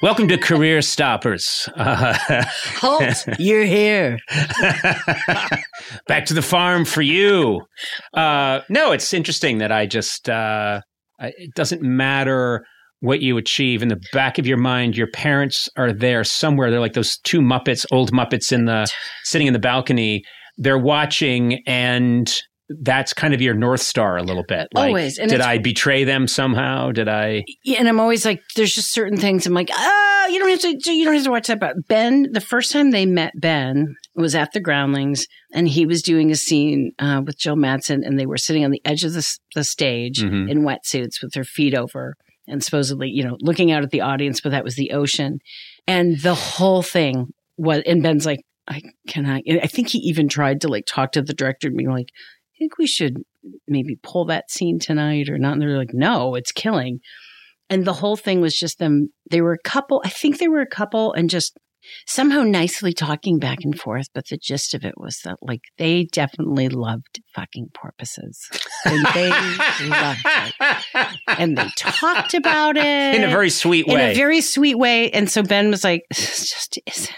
Welcome to Career Stoppers. Uh, Halt, you're here. back to the farm for you. Uh, no, it's interesting that I just, uh, it doesn't matter what you achieve in the back of your mind your parents are there somewhere they're like those two muppets old muppets in the sitting in the balcony they're watching and that's kind of your north star a little bit like Always, and did i betray them somehow did i Yeah, and I'm always like, there's just certain things. I'm like, oh, you don't have to, you don't have to watch that. But Ben, the first time they met Ben was at the Groundlings, and he was doing a scene uh, with Jill Madsen, and they were sitting on the edge of the, the stage Mhm. in wetsuits with their feet over, and supposedly, you know, looking out at the audience, but that was the ocean. And the whole thing was, and Ben's like, I cannot, I think he even tried to like talk to the director and be like, I think we should maybe pull that scene tonight or not. And they're like, no, it's killing. And the whole thing was just them. They were a couple. I think they were a couple and just somehow nicely talking back and forth. But the gist of it was that like they definitely loved fucking porpoises and they loved it. And they talked about it In a very sweet way. in a very sweet way. And so Ben was like, this just isn't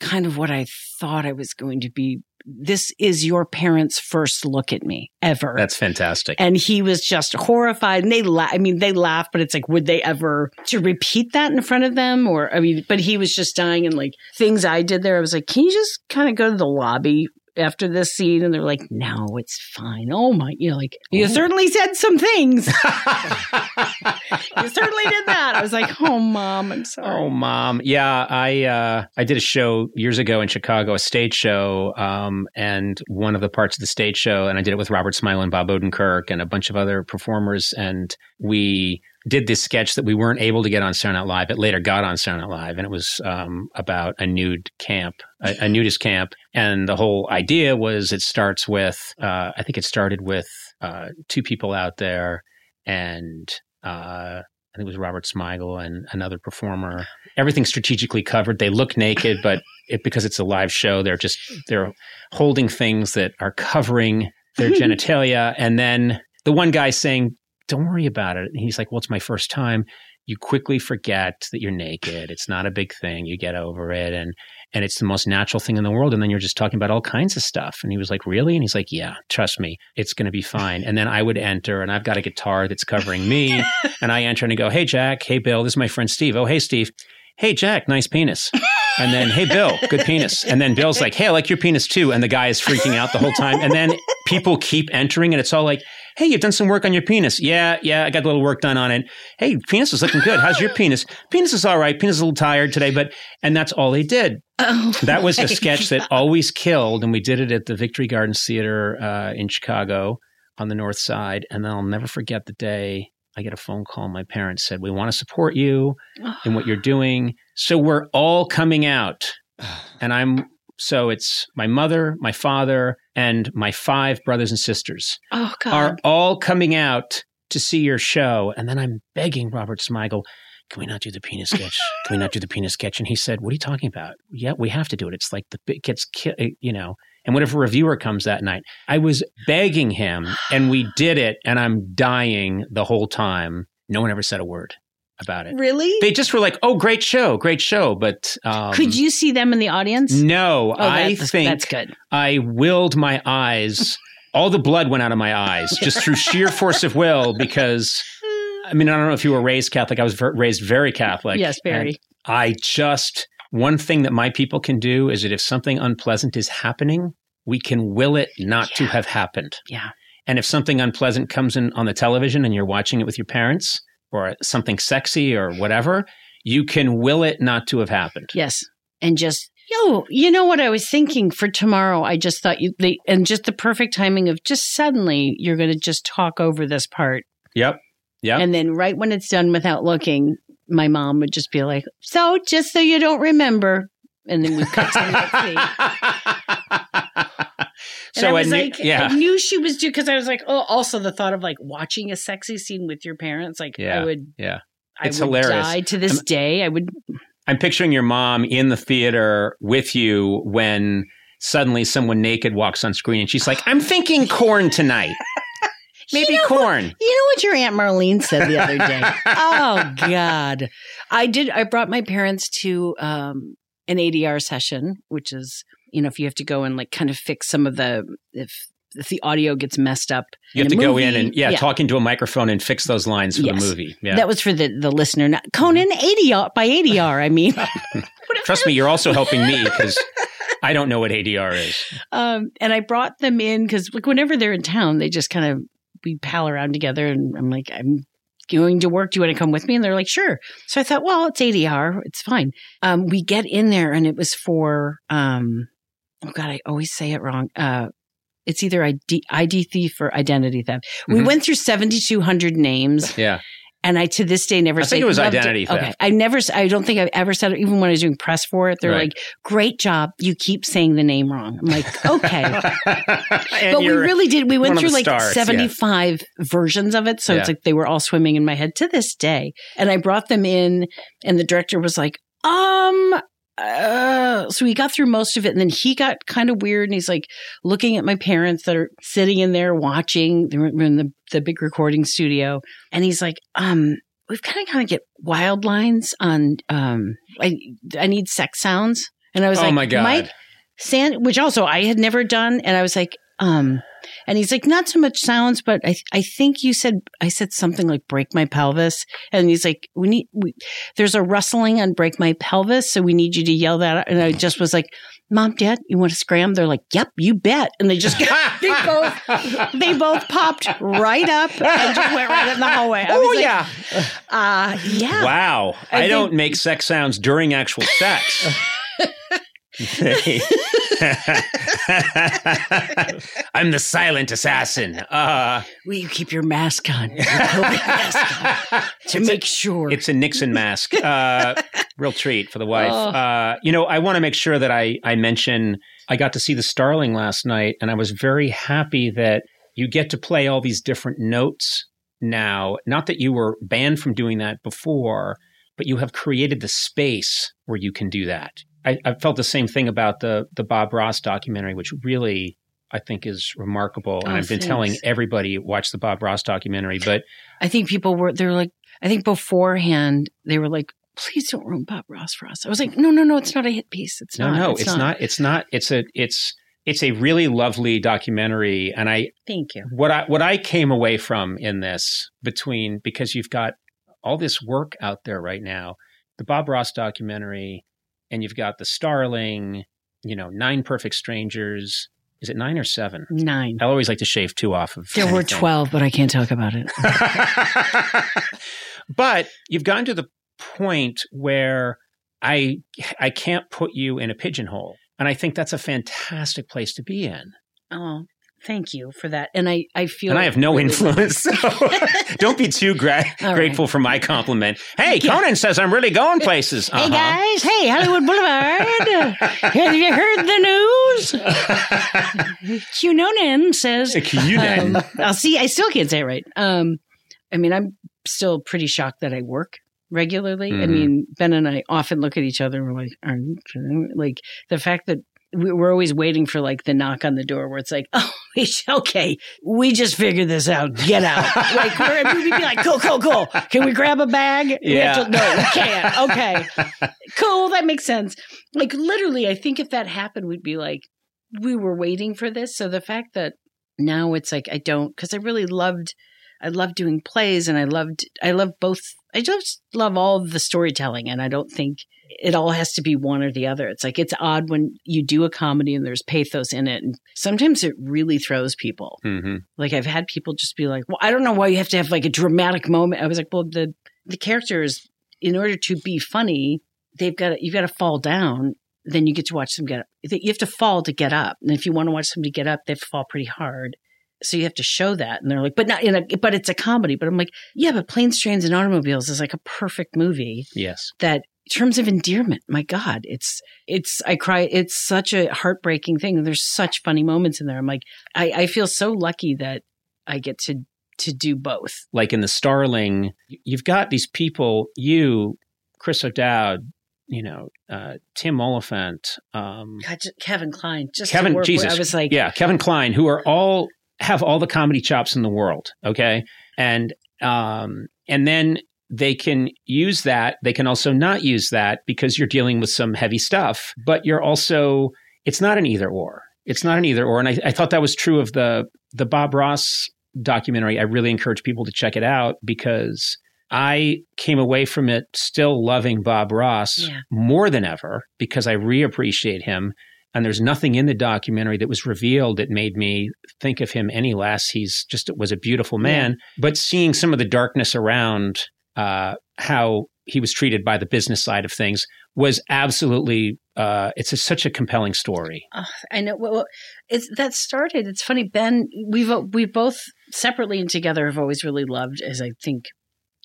kind of what I thought I was going to be. This is your parents' first look at me ever. That's fantastic. and he was just horrified. And they laugh. I mean, they laugh, but it's like, would they ever to repeat that in front of them? Or, I mean, but he was just dying. And like things I did there, I was like, can you just kind of go to the lobby after this scene? And they're like, no, it's fine. Oh my, you know, like, you certainly said some things. you certainly did that. I was like, oh, mom, I'm sorry. Oh, mom. Yeah, I uh, I did a show years ago in Chicago, a stage show, um, and one of the parts of the stage show, and I did it with Robert Smigel and Bob Odenkirk and a bunch of other performers, and we did this sketch that we weren't able to get on Saturday Night Live. It later got on Saturday Night Live, and it was um, about a nude camp, a, a nudist camp, and the whole idea was it starts with, uh, I think it started with uh, two people out there, and uh, I think it was Robert Smigel and another performer. Everything strategically covered. They look naked, but it, because it's a live show, they're just they're holding things that are covering their genitalia. And then the one guy saying, "Don't worry about it." And he's like, "Well, it's my first time." You quickly forget that you're naked. It's not a big thing. You get over it, and and it's the most natural thing in the world. And then you're just talking about all kinds of stuff. And he was like, Really? And he's like, Yeah, trust me, it's going to be fine. And then I would enter, and I've got a guitar that's covering me. and I enter and I go, Hey, Jack. Hey, Bill. This is my friend Steve. Oh, hey, Steve. Hey, Jack. Nice penis. And then, Hey, Bill. Good penis. And then Bill's like, Hey, I like your penis too. And the guy is freaking out the whole time. And then people keep entering, and it's all like, Hey, you've done some work on your penis. Yeah, yeah, I got a little work done on it. Hey, penis is looking good. How's your penis? Penis is all right. Penis is a little tired today, but, and that's all they did. Oh, That was a sketch that always killed, and we did it at the Victory Gardens Theater uh, in Chicago on the North Side. And then I'll never forget the day I get a phone call. My parents said, "We want to support you in what you're doing, so we're all coming out." And I'm so it's my mother, my father, and my five brothers and sisters Oh God. are all coming out to see your show. And then I'm begging Robert Smigel, can we not do the penis sketch? Can we not do the penis sketch? And he said, what are you talking about? Yeah, we have to do it. It's like the it gets, ki- uh, you know, and whatever reviewer comes that night. I was begging him and we did it and I'm dying the whole time. No one ever said a word about it. really? They just were like, oh, great show, great show. But um, Could you see them in the audience? No, Oh, I that's, think that's good. I willed my eyes. All the blood went out of my eyes just through sheer force of will because I mean, I don't know if you were raised Catholic. I was ver- raised very Catholic. yes, very. I just, one thing that my people can do is that if something unpleasant is happening, we can will it not to have happened. Yeah. And if something unpleasant comes in on the television and you're watching it with your parents or something sexy or whatever, you can will it not to have happened. Yes. And just, yo, you know what I was thinking for tomorrow? I just thought you, they, and just the perfect timing of just suddenly you're going to just talk over this part. Yep. Yep. And then right when it's done without looking, my mom would just be like, so just so you don't remember. And then we cut to the next scene. And so I was knew- like, yeah. I knew she was due because I was like, oh, also the thought of like watching a sexy scene with your parents, like Yeah. I would, Yeah. I It's would hilarious. die to this I'm- day. I would, I'm picturing your mom in the theater with you when suddenly someone naked walks on screen and she's like, I'm thinking corn tonight. Maybe You know corn. You know what your Aunt Marlene said the other day? oh God. I did I brought my parents to um an ADR session, which is, you know, if you have to go and like kind of fix some of the if if the audio gets messed up. You have to a go in and, yeah, Yeah. talk into a microphone and fix those lines for Yes. the movie. Yeah. That was for the the listener, not Conan ADR by ADR, I mean. Trust me, you're also helping me because I don't know what ADR is. Um, and I brought them in because like whenever they're in town, they just kind of we pal around together, and I'm like, I'm going to work. Do you want to come with me? And they're like, sure. So I thought, well, it's ADR, it's fine. Um, we get in there, and it was for um, oh god, I always say it wrong. Uh, it's either ID, ID thief or identity theft. We Mhm. went through 7,200 names Yeah. And I to this day never I think it was identity Okay, theft. I never. I don't think I've ever said it. Even when I was doing press for it, they're Right. like, "Great job, you keep saying the name wrong." I'm like, "Okay." But we really did. We went through like stars, yeah. 75 versions of it. So it's like they were all swimming in my head to this day. And I brought them in, and the director was like, um, uh, so we got through most of it. And then he got kind of weird. And he's like looking at my parents that are sitting in there watching. They were in the, the big recording studio. And he's like, um, we've kind of kind of get wild lines on, um, I, I need sex sounds. And I was like, oh like, my god! Mike, Sand, which also I had never done, and I was like, um, and he's like, not so much sounds, but I, I think you said, I said something like break my pelvis, and he's like, we need, we, there's a rustling on break my pelvis, so we need you to yell that, out. and I just was like, mom, dad, you want to scram? They're like, yep, you bet, and they just they both, they both popped right up and just went right in the hallway. Oh like, yeah! uh, yeah, Wow! I, I don't make sex sounds during actual sex. I'm the silent assassin. Uh, will you keep your mask on, your mask on, to make sure. it's a Nixon mask. Uh, real treat for the wife. Oh. Uh, you know, I want to make sure that I, I mention I got to see the Starling last night, and I was very happy that you get to play all these different notes now. Not that you were banned from doing that before, but you have created the space where you can do that. I, I felt the same thing about the the Bob Ross documentary, which really I think is remarkable. And Oh, I've been thanks. telling everybody watch the Bob Ross documentary, but I think people were they're like I think beforehand they were like, please don't ruin Bob Ross for us. I was like, no, no, no, it's not a hit piece. It's no, not. no, it's, not. It's not. It's a. It's it's a really lovely documentary, and I Thank you. what I what I came away from in this between because you've got all this work out there right now, the Bob Ross documentary, and you've got the Starling, you know, Nine Perfect Strangers. Is it nine or seven? Nine. I always like to shave two off of. There were twelve, but I can't talk about it. but you've gotten to the point where I I can't put you in a pigeonhole. And I think that's a fantastic place to be in. Oh, thank you for that. And I, I feel And I have no really- influence. So don't be too gra- All right. grateful for my compliment. Hey, Yeah. Conan says I'm really going places. Hey Uh-huh. guys, hey Hollywood Boulevard. Have you heard the news? Cunonan says Cunonan. Um, I'll see. I still can't say it right. Um, I mean, I'm still pretty shocked that I work regularly. I Mhm. mean, Ben and I often look at each other and we're like, Are you kidding? like the fact that we're always waiting for like the knock on the door where it's like, oh, okay. We just figured this out. Get out. like we're, we'd be like, cool, cool, cool. Can we grab a bag? We Yeah. to- no, we can't. Okay. cool. That makes sense. Like literally, I think if that happened, we'd be like, we were waiting for this. So the fact that now it's like I don't because I really loved I loved doing plays and I loved I love both I just love all the storytelling and I don't think it all has to be one or the other. It's like it's odd when you do a comedy and there's pathos in it and sometimes it really throws people. Mhm. Like I've had people just be like, "Well, I don't know why you have to have like a dramatic moment." I was like, "Well, the the characters in order to be funny, they've got to, you've got to fall down, then you get to watch them get up. You have to fall to get up. And if you want to watch somebody get up, they have to fall pretty hard. So you have to show that. And they're like, but not in a, but it's a comedy. But I'm like, yeah, but Planes, Trains, and Automobiles is like a perfect movie Yes. that terms of endearment, my God, it's, it's, I cry. It's such a heartbreaking thing. There's such funny moments in there. I'm like, I, I feel so lucky that I get to, to do both. Like in the Starling, you've got these people, you, Chris O'Dowd, you know, uh, Tim Olyphant, um, God, Kevin Kline, just Kevin- work Jesus. I was like, yeah, Kevin Kline, who are all have all the comedy chops in the world. Okay, and um, and then they can use that. They can also not use that because you're dealing with some heavy stuff. But you're also it's not an either or. It's not an either or. And I, I thought that was true of the the Bob Ross documentary. I really encourage people to check it out because I came away from it still loving Bob Ross Yeah. more than ever because I reappreciate him. And there's nothing in the documentary that was revealed that made me think of him any less. He's just was a beautiful man. But seeing some of the darkness around uh, how he was treated by the business side of things was absolutely uh, it's a, such a compelling story. Oh, I know. Well, it's that started. It's funny, Ben. We've we've both separately and together have always really loved, as I think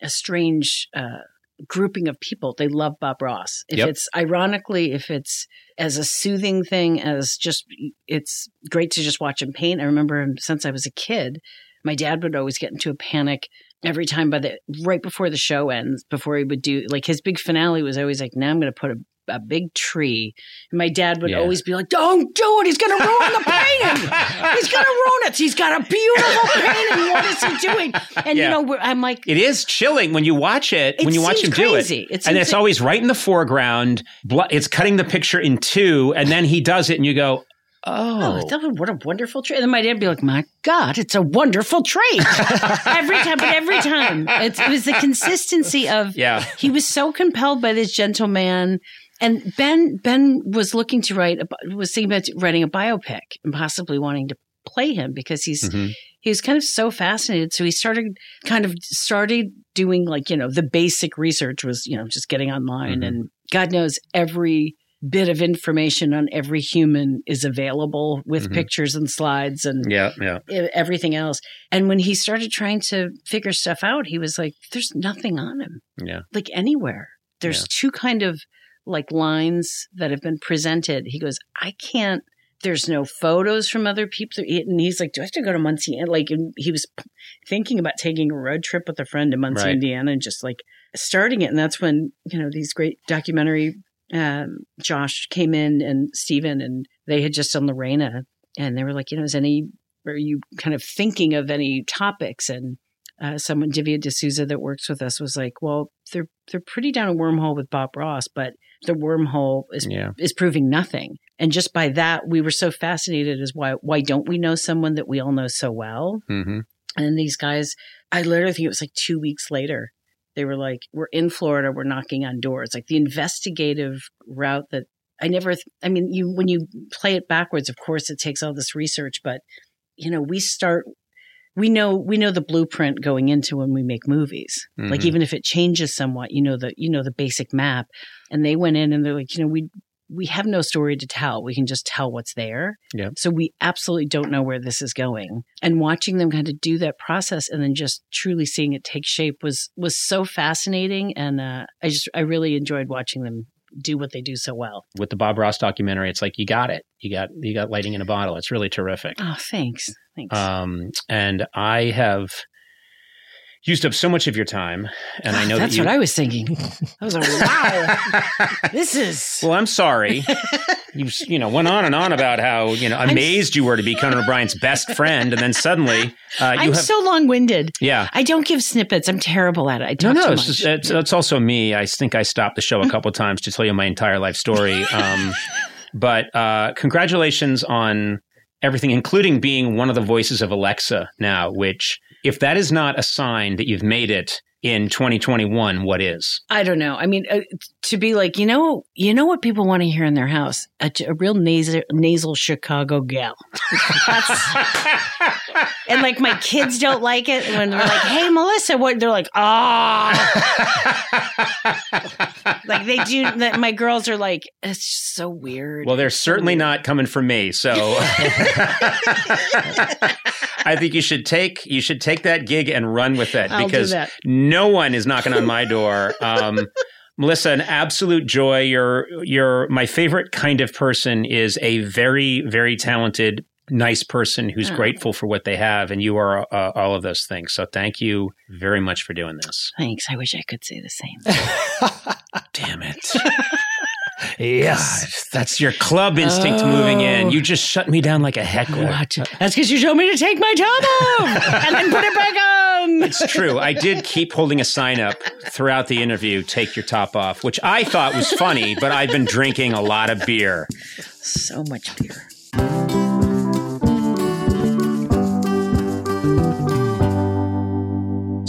a strange uh, grouping of people. They love Bob Ross. If Yep. it's ironically, if it's as a soothing thing as just it's great to just watch him paint. I remember him since I was a kid. My dad would always get into a panic every time by the right before the show ends, before he would do like his big finale was always like, now I'm going to put a a big tree. And my dad would Yeah. always be like, Don't do it. He's going to ruin the painting. He's going to ruin it. He's got a beautiful painting. What is he doing? And, Yeah. you know, I'm like, It is chilling when you watch it. It when you watch him seems do crazy. it, It and it's always right in the foreground. It's cutting the picture in two, and then he does it, and you go, Oh, "Oh, that was- what a wonderful tree. And then my dad would be like, My God, it's a wonderful tree. every time, but every time. It's, it was the consistency of yeah." he was so compelled by this gentleman. And Ben Ben was looking to write a, was thinking about writing a biopic and possibly wanting to play him because he's Mhm. he was kind of so fascinated. So he started kind of started doing like, you know, the basic research was, you know, just getting online Mhm. and God knows every bit of information on every human is available with Mhm. pictures and slides and Yeah, yeah. everything else. And when he started trying to figure stuff out, he was like, there's nothing on him Yeah. like anywhere. There's Yeah. two kind of like lines that have been presented. He goes, I can't. There's no photos from other people, and he's like, "Do I have to go to Muncie?" And like, and he was thinking about taking a road trip with a friend to Muncie, Right. Indiana, and just like starting it. And that's when you know these great documentary. Um, Josh came in and Stephen, and they had just done Lorena, and they were like, you know, is any are you kind of thinking of any topics? And uh, someone Divya D'Souza that works with us was like, well, they're they're pretty down a wormhole with Bob Ross, but the wormhole is Yeah. is proving nothing. And just by that, we were so fascinated as why why don't we know someone that we all know so well? hmm And these guys, I literally think it was like two weeks later, they were like, "We're in Florida. We're knocking on doors." Like the investigative route that I never. I mean, you when you play it backwards, of course, it takes all this research, but you know, we start. We know we know the blueprint going into when we make movies. Like Mhm. even if it changes somewhat, you know the you know the basic map. And they went in and they're like, you know, we we have no story to tell. We can just tell what's there. Yeah. So we absolutely don't know where this is going. And watching them kind of do that process and then just truly seeing it take shape was was so fascinating. And uh, I just I really enjoyed watching them do what they do so well. With the Bob Ross documentary, it's like you got it. You got you got lighting in a bottle. It's really terrific. Oh, thanks, thanks. Um, and I have used up so much of your time, and I know that's that you. what I was thinking. I was like, wow, this is. well, I'm sorry. you you know went on and on about how you know amazed you were to be Conan O'Brien's best friend, and then suddenly uh, you I'm have so long winded. yeah. I don't give snippets. I'm terrible at it. I No, talk no, too it's, it's, it's also me. I think I stopped the show a couple times to tell you my entire life story. Um, but uh, congratulations on everything, including being one of the voices of Alexa now, which, if that is not a sign that you've made it in 2021, what is? I don't know. I mean, uh, to be like, you know, you know what people want to hear in their house? A, a real nasal, nasal Chicago gal. That's, and like my kids don't like it when they're like, "Hey, Melissa," what they're like, "Ah." like they do. That my girls are like, "It's just so weird." Well, they're certainly not coming from me. So I think you should take you should take that gig and run with it I'll because that. no one is knocking on my door. Um, Melissa, an absolute joy. You're you're my favorite kind of person is a very very talented, nice person who's Oh. grateful for what they have, and you are uh, all of those things. So thank you very much for doing this. Thanks. I wish I could say the same. Damn it. Yes. God, that's your club instinct moving in. Oh. You just shut me down like a heckler. Watch. That's because you told me to take my top off and then put it back on. It's true. I did keep holding a sign up throughout the interview, take your top off, which I thought was funny, but I've been drinking a lot of beer. So much beer.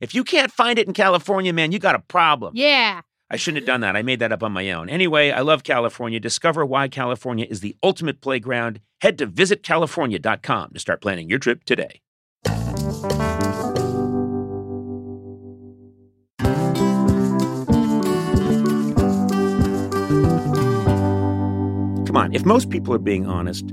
if you can't find it in California, man, you got a problem. yeah. I shouldn't have done that. I made that up on my own. Anyway, I love California. Discover why California is the ultimate playground. Head to visitcalifornia.com to start planning your trip today. Come on, if most people are being honest,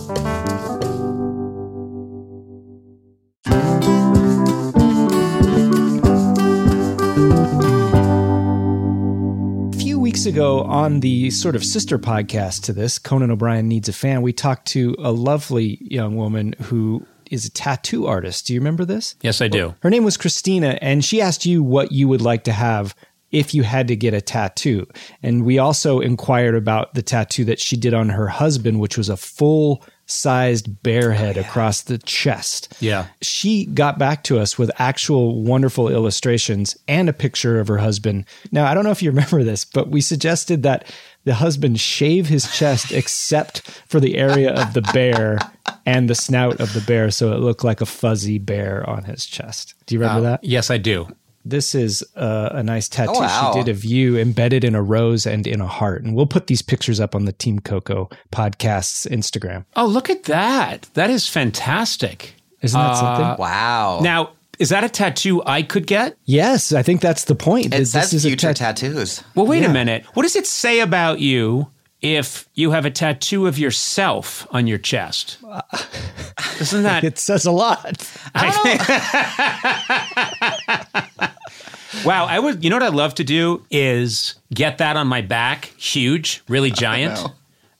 A few weeks ago on the sort of sister podcast to this, Conan O'Brien Needs a Fan, we talked to a lovely young woman who is a tattoo artist. Do you remember this? Yes, I do. Her name was Kristina, and she asked you what you would like to have if you had to get a tattoo. And we also inquired about the tattoo that she did on her husband, which was a full sized bear oh, head across the chest. Yeah. She got back to us with actual wonderful illustrations and a picture of her husband. Now, I don't know if you remember this, but we suggested that the husband shave his chest except for the area of the bear and the snout of the bear so it looked like a fuzzy bear on his chest. Do you remember uh, that? Yes, I do. This is uh, a nice tattoo Oh, wow. she did of you embedded in a rose and in a heart. And we'll put these pictures up on the Team Coco podcast's Instagram. Oh, look at that. That is fantastic. Isn't that something? Wow. Now, is that a tattoo I could get? Yes, I think that's the point. it This says is a future tat- tattoos. Well, wait Yeah. a minute. What does it say about you if you have a tattoo of yourself on your chest? Isn't that It says a lot. Wow, I would. You know what I'd love to do is get that on my back, huge, really giant,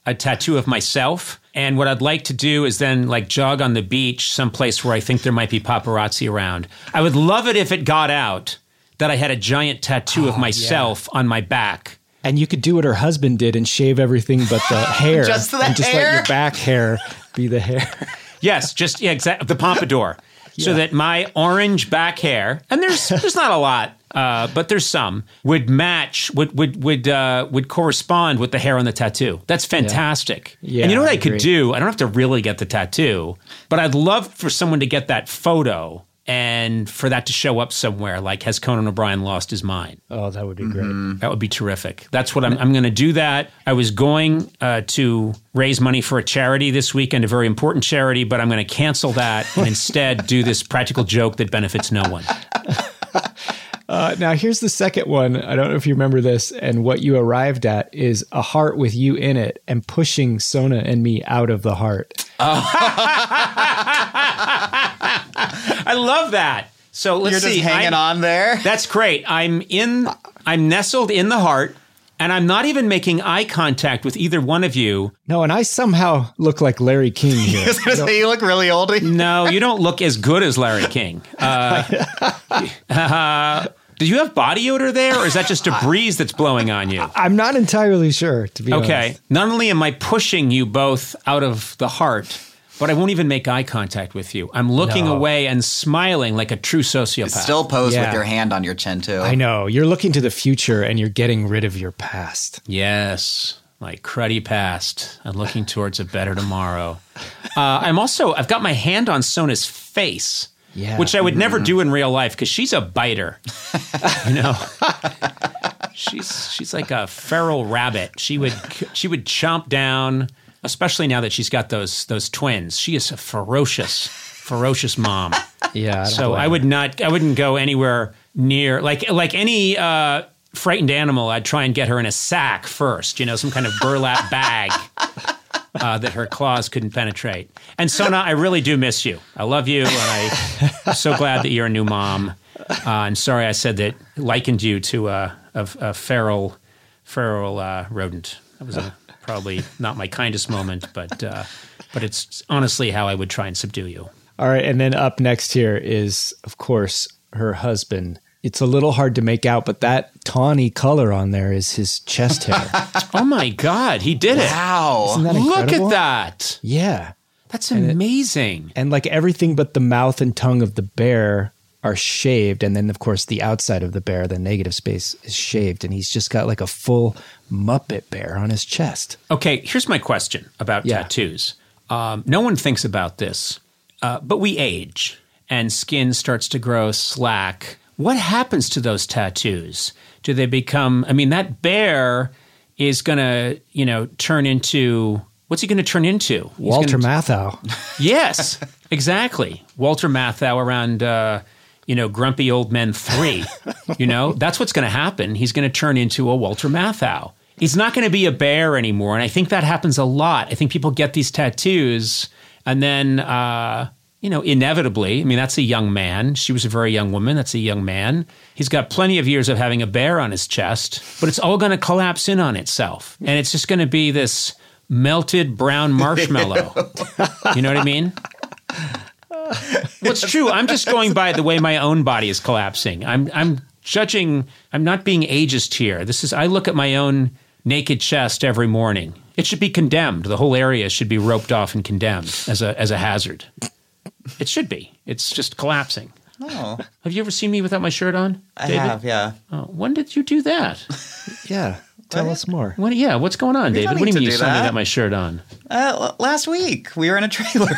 a tattoo of myself. And what I'd like to do is then like jog on the beach, someplace where I think there might be paparazzi around. I would love it if it got out that I had a giant tattoo oh, of myself on my back. And you could do what her husband did and shave everything but the hair. Just the and just let your back hair be the hair. Yes, just yeah, exactly the pompadour. So that my orange back hair, and there's there's not a lot, uh, but there's some, would match would would would uh, would correspond with the hair on the tattoo. That's fantastic. Yeah, and you know what I I, could do? I don't have to really get the tattoo, but I'd love for someone to get that photo and for that to show up somewhere. Like, has Conan O'Brien lost his mind? Oh, that would be great. That would be terrific. That's what I'm, I'm going to do. That I was going uh, to raise money for a charity this weekend, a very important charity, but I'm going to cancel that and instead do this practical joke that benefits no one. Uh, now, here's the second one. I don't know if you remember this. And what you arrived at is a heart with you in it and pushing Sona and me out of the heart. I love that. So let's You're just see. hanging I'm- on there. That's great. I'm in. I'm nestled in the heart, and I'm not even making eye contact with either one of you. No, and I somehow look like Larry King I here. was gonna say you look really old. No, you don't look as good as Larry King. Uh, uh, do you have body odor there, or is that just a breeze that's blowing on you? I'm not entirely sure, to be Okay. honest. Not only am I pushing you both out of the heart, but I won't even make eye contact with you. I'm looking No. away and smiling like a true sociopath. Still pose Yeah. with your hand on your chin too. I know. You're looking to the future and you're getting rid of your past. Yes, my cruddy past. I'm looking towards a better tomorrow. Uh, I'm also, I've got my hand on Sona's face, Yeah. which I would never do in real life because she's a biter. you know, she's she's like a feral rabbit. She would she would chomp down, especially now that she's got those those twins. She is a ferocious, ferocious mom. Yeah. I So I would not. I wouldn't go anywhere near like like any uh, frightened animal. I'd try and get her in a sack first. You know, some kind of burlap bag uh, that her claws couldn't penetrate. And Sona, I really do miss you. I love you, and I'm so glad that you're a new mom. Uh, I'm sorry I said that likened you to a, a, a feral feral uh, rodent. That was a, probably not my kindest moment, but uh, but it's honestly how I would try and subdue you. All right, and then up next here is, of course, her husband. It's a little hard to make out, but that tawny color on there is his chest hair. Oh my God, he did it! Wow. Isn't that Look at that. Yeah. That's amazing. And like everything but the mouth and tongue of the bear are shaved. And then, of course, the outside of the bear, the negative space, is shaved. And he's just got like a full Muppet bear on his chest. okay, here's my question about Yeah. tattoos. Um, no one thinks about this, uh, but we age and skin starts to grow slack. What happens to those tattoos? Do they become, I mean, that bear is going to, you know, turn into, what's he going to turn into? He's Walter gonna- Matthau. Yes, exactly. Walter Matthau around, uh, you know, Grumpy Old Men 3. You know, that's what's going to happen. He's going to turn into a Walter Matthau. He's not going to be a bear anymore. And I think that happens a lot. I think people get these tattoos and then, uh, you know, inevitably, I mean, that's a young man. She was a very young woman. That's a young man. He's got plenty of years of having a bear on his chest, but it's all going to collapse in on itself. And it's just going to be this melted brown marshmallow. You know what I mean? Well, it's true. I'm just going by the way my own body is collapsing. I'm I'm judging. I'm not being ageist here. This is. I look at my own naked chest every morning. It should be condemned. The whole area should be roped off and condemned as a as a hazard. It should be. It's just collapsing. Oh, Have you ever seen me without my shirt on? I have, yeah. Oh, when did you do that? Yeah. Tell us more. What, yeah, what's going on, David? What do you need mean to you do saw me that. without my shirt on? Uh, last week we were in a trailer.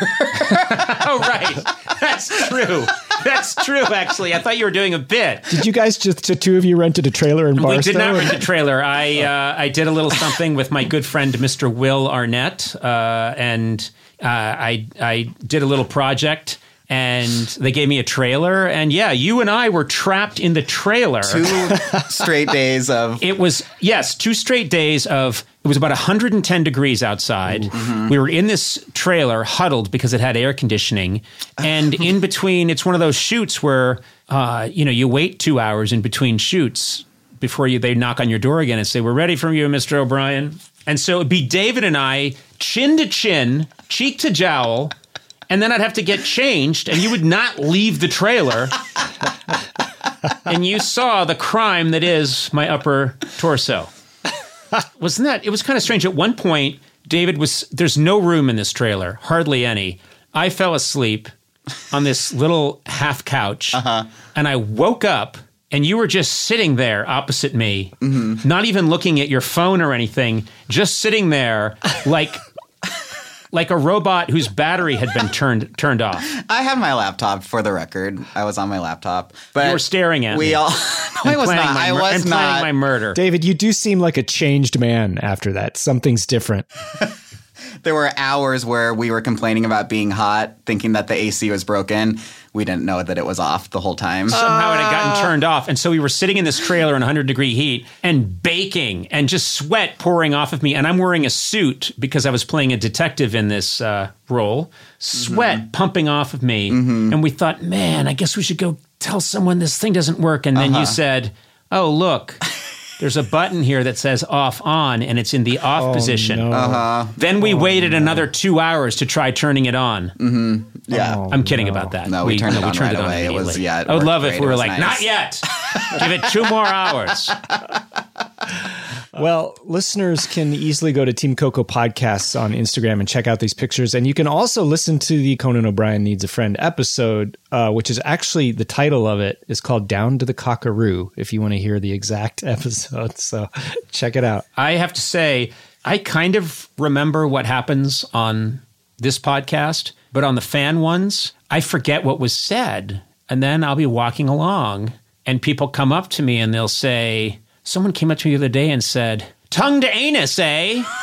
Oh, right. That's true. That's true, actually. I thought you were doing a bit. Did you guys just, the two of you rented a trailer in Barstow? We did not rent a trailer. I uh, I did a little something with my good friend Mr. Will Arnett, uh, and uh, I I did a little project, and they gave me a trailer, and yeah, you and I were trapped in the trailer. Two straight days of It was yes, two straight days of it was about 110 degrees outside. We were in this trailer huddled because it had air conditioning, and in between, it's one of those shoots where uh, you know you wait two hours in between shoots before you they knock on your door again and say we're ready for you, Mr. O'Brien. And so it'd be David and I, chin to chin, cheek to jowl. And then I'd have to get changed, and you would not leave the trailer and you saw the crime that is my upper torso. Wasn't that? It was kind of strange. At one point, David was there's no room in this trailer, hardly any. I fell asleep on this little half couch, uh-huh. and I woke up, and you were just sitting there opposite me, mm-hmm. not even looking at your phone or anything, just sitting there like. Like a robot whose battery had been turned turned off. I have my laptop for the record. I was on my laptop, but You were staring at we me. all. no, I was not. my I mur- was and planning my murder. David, you do seem like a changed man after that. Something's different. there were hours where we were complaining about being hot, thinking that the AC was broken. We didn't know that it was off the whole time. somehow it had gotten turned off. And so we were sitting in this trailer in 100 degree heat and baking and just sweat pouring off of me. And I'm wearing a suit because I was playing a detective in this uh, role, sweat mm-hmm. pumping off of me. Mm-hmm. And we thought, man, I guess we should go tell someone this thing doesn't work. And then you uh-huh. said, oh, look. There's a button here that says off on, and it's in the off position. no. Uh-huh. Then we waited another two hours to try turning it on. Yeah. Oh, I'm kidding no. about that. No, we turned it on turned right away. It was- immediately. yeah, it I would worked love if we were like, nice. not yet. Give it two more hours. Well, listeners can easily go to Team Coco Podcasts on Instagram and check out these pictures. And you can also listen to the Conan O'Brien Needs a Friend episode, uh, which is actually the title of it is called Down to the Cockaroo, if you want to hear the exact episode. So check it out. I have to say, I kind of remember what happens on this podcast, but on the fan ones, I forget what was said. And then I'll be walking along and people come up to me and they'll say, Someone came up to me the other day and said, Tongue to anus, eh?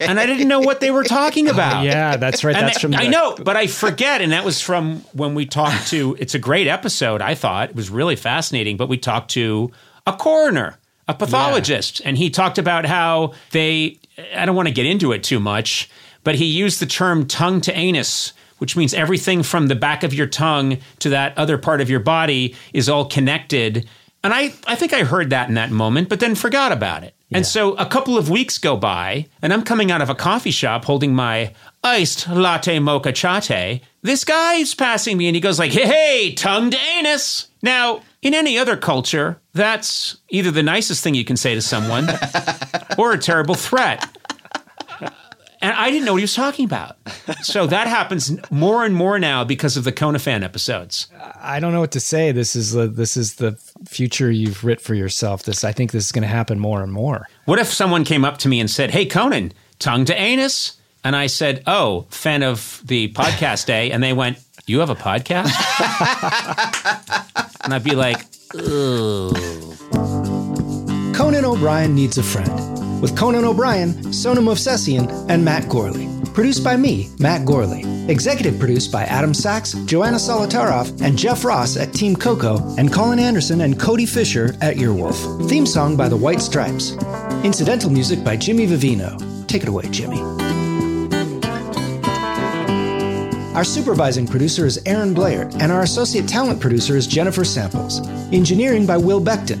And I didn't know what they were talking about. Yeah, that's right. And That's from I know, but I forget. And that was from when we talked to. It's a great episode. I thought it was really fascinating. But we talked to a coroner, a pathologist, and he talked about how they. I don't want to get into it too much, but he used the term tongue to anus. Which means everything from the back of your tongue to that other part of your body is all connected. And I, I think I heard that in that moment, but then forgot about it. And so a couple of weeks go by, and I'm coming out of a coffee shop holding my iced latte mocha chate. This guy's passing me, and he goes like, "Hey, hey, tongue to anus." Now, in any other culture, that's either the nicest thing you can say to someone, or a terrible threat. And I didn't know what he was talking about. So that happens more and more now because of the Conan fan episodes. I don't know what to say. This is the this is the future you've writ for yourself. This I think this is going to happen more and more. What if someone came up to me and said, Hey, Conan, tongue to anus? And I said, Oh, fan of the podcast day. And they went, You have a podcast? and I'd be like, Conan O'Brien Needs a Friend with Conan O'Brien, Sona Movsesian, and Matt Gorley. Produced by me, Matt Gorley. Executive produced by Adam Sachs, Joanna Solotaroff, and Jeff Ross at Team Coco, and Colin Anderson and Cody Fisher at Earwolf. Theme song by the White Stripes. Incidental music by Jimmy Vivino. Take it away, Jimmy. Our supervising producer is Aaron Blair, and our associate talent producer is Jennifer Samples. Engineering by Will Beckton.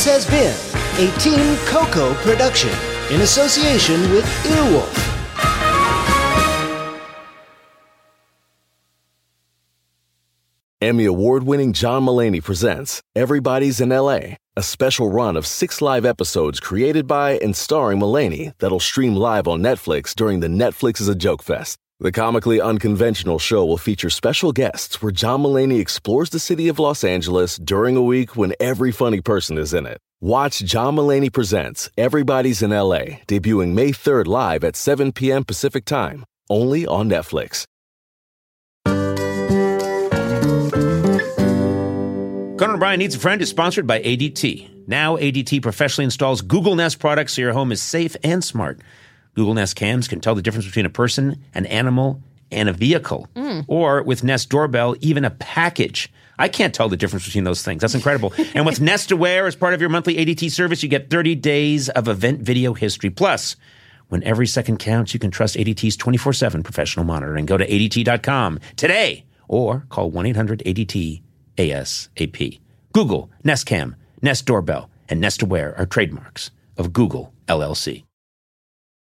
This has been a Team Coco production in association with Earwolf. Emmy award winning John Mulaney presents Everybody's in LA, a special run of six live episodes created by and starring Mulaney that'll stream live on Netflix during the Netflix is a Joke Fest. The comically unconventional show will feature special guests where John Mulaney explores the city of Los Angeles during a week when every funny person is in it. Watch John Mulaney Presents Everybody's in LA, debuting May 3rd live at 7 p.m. Pacific Time, only on Netflix. Conan O'Brien Needs a Friend is sponsored by ADT. Now, ADT professionally installs Google Nest products so your home is safe and smart. Google Nest cams can tell the difference between a person, an animal, and a vehicle. Mm. Or with Nest Doorbell, even a package. I can't tell the difference between those things. That's incredible. and with Nest Aware as part of your monthly ADT service, you get 30 days of event video history. Plus, when every second counts, you can trust ADT's 24 7 professional monitoring. Go to ADT.com today or call 1 800 ADT ASAP. Google, Nest Cam, Nest Doorbell, and Nest Aware are trademarks of Google LLC.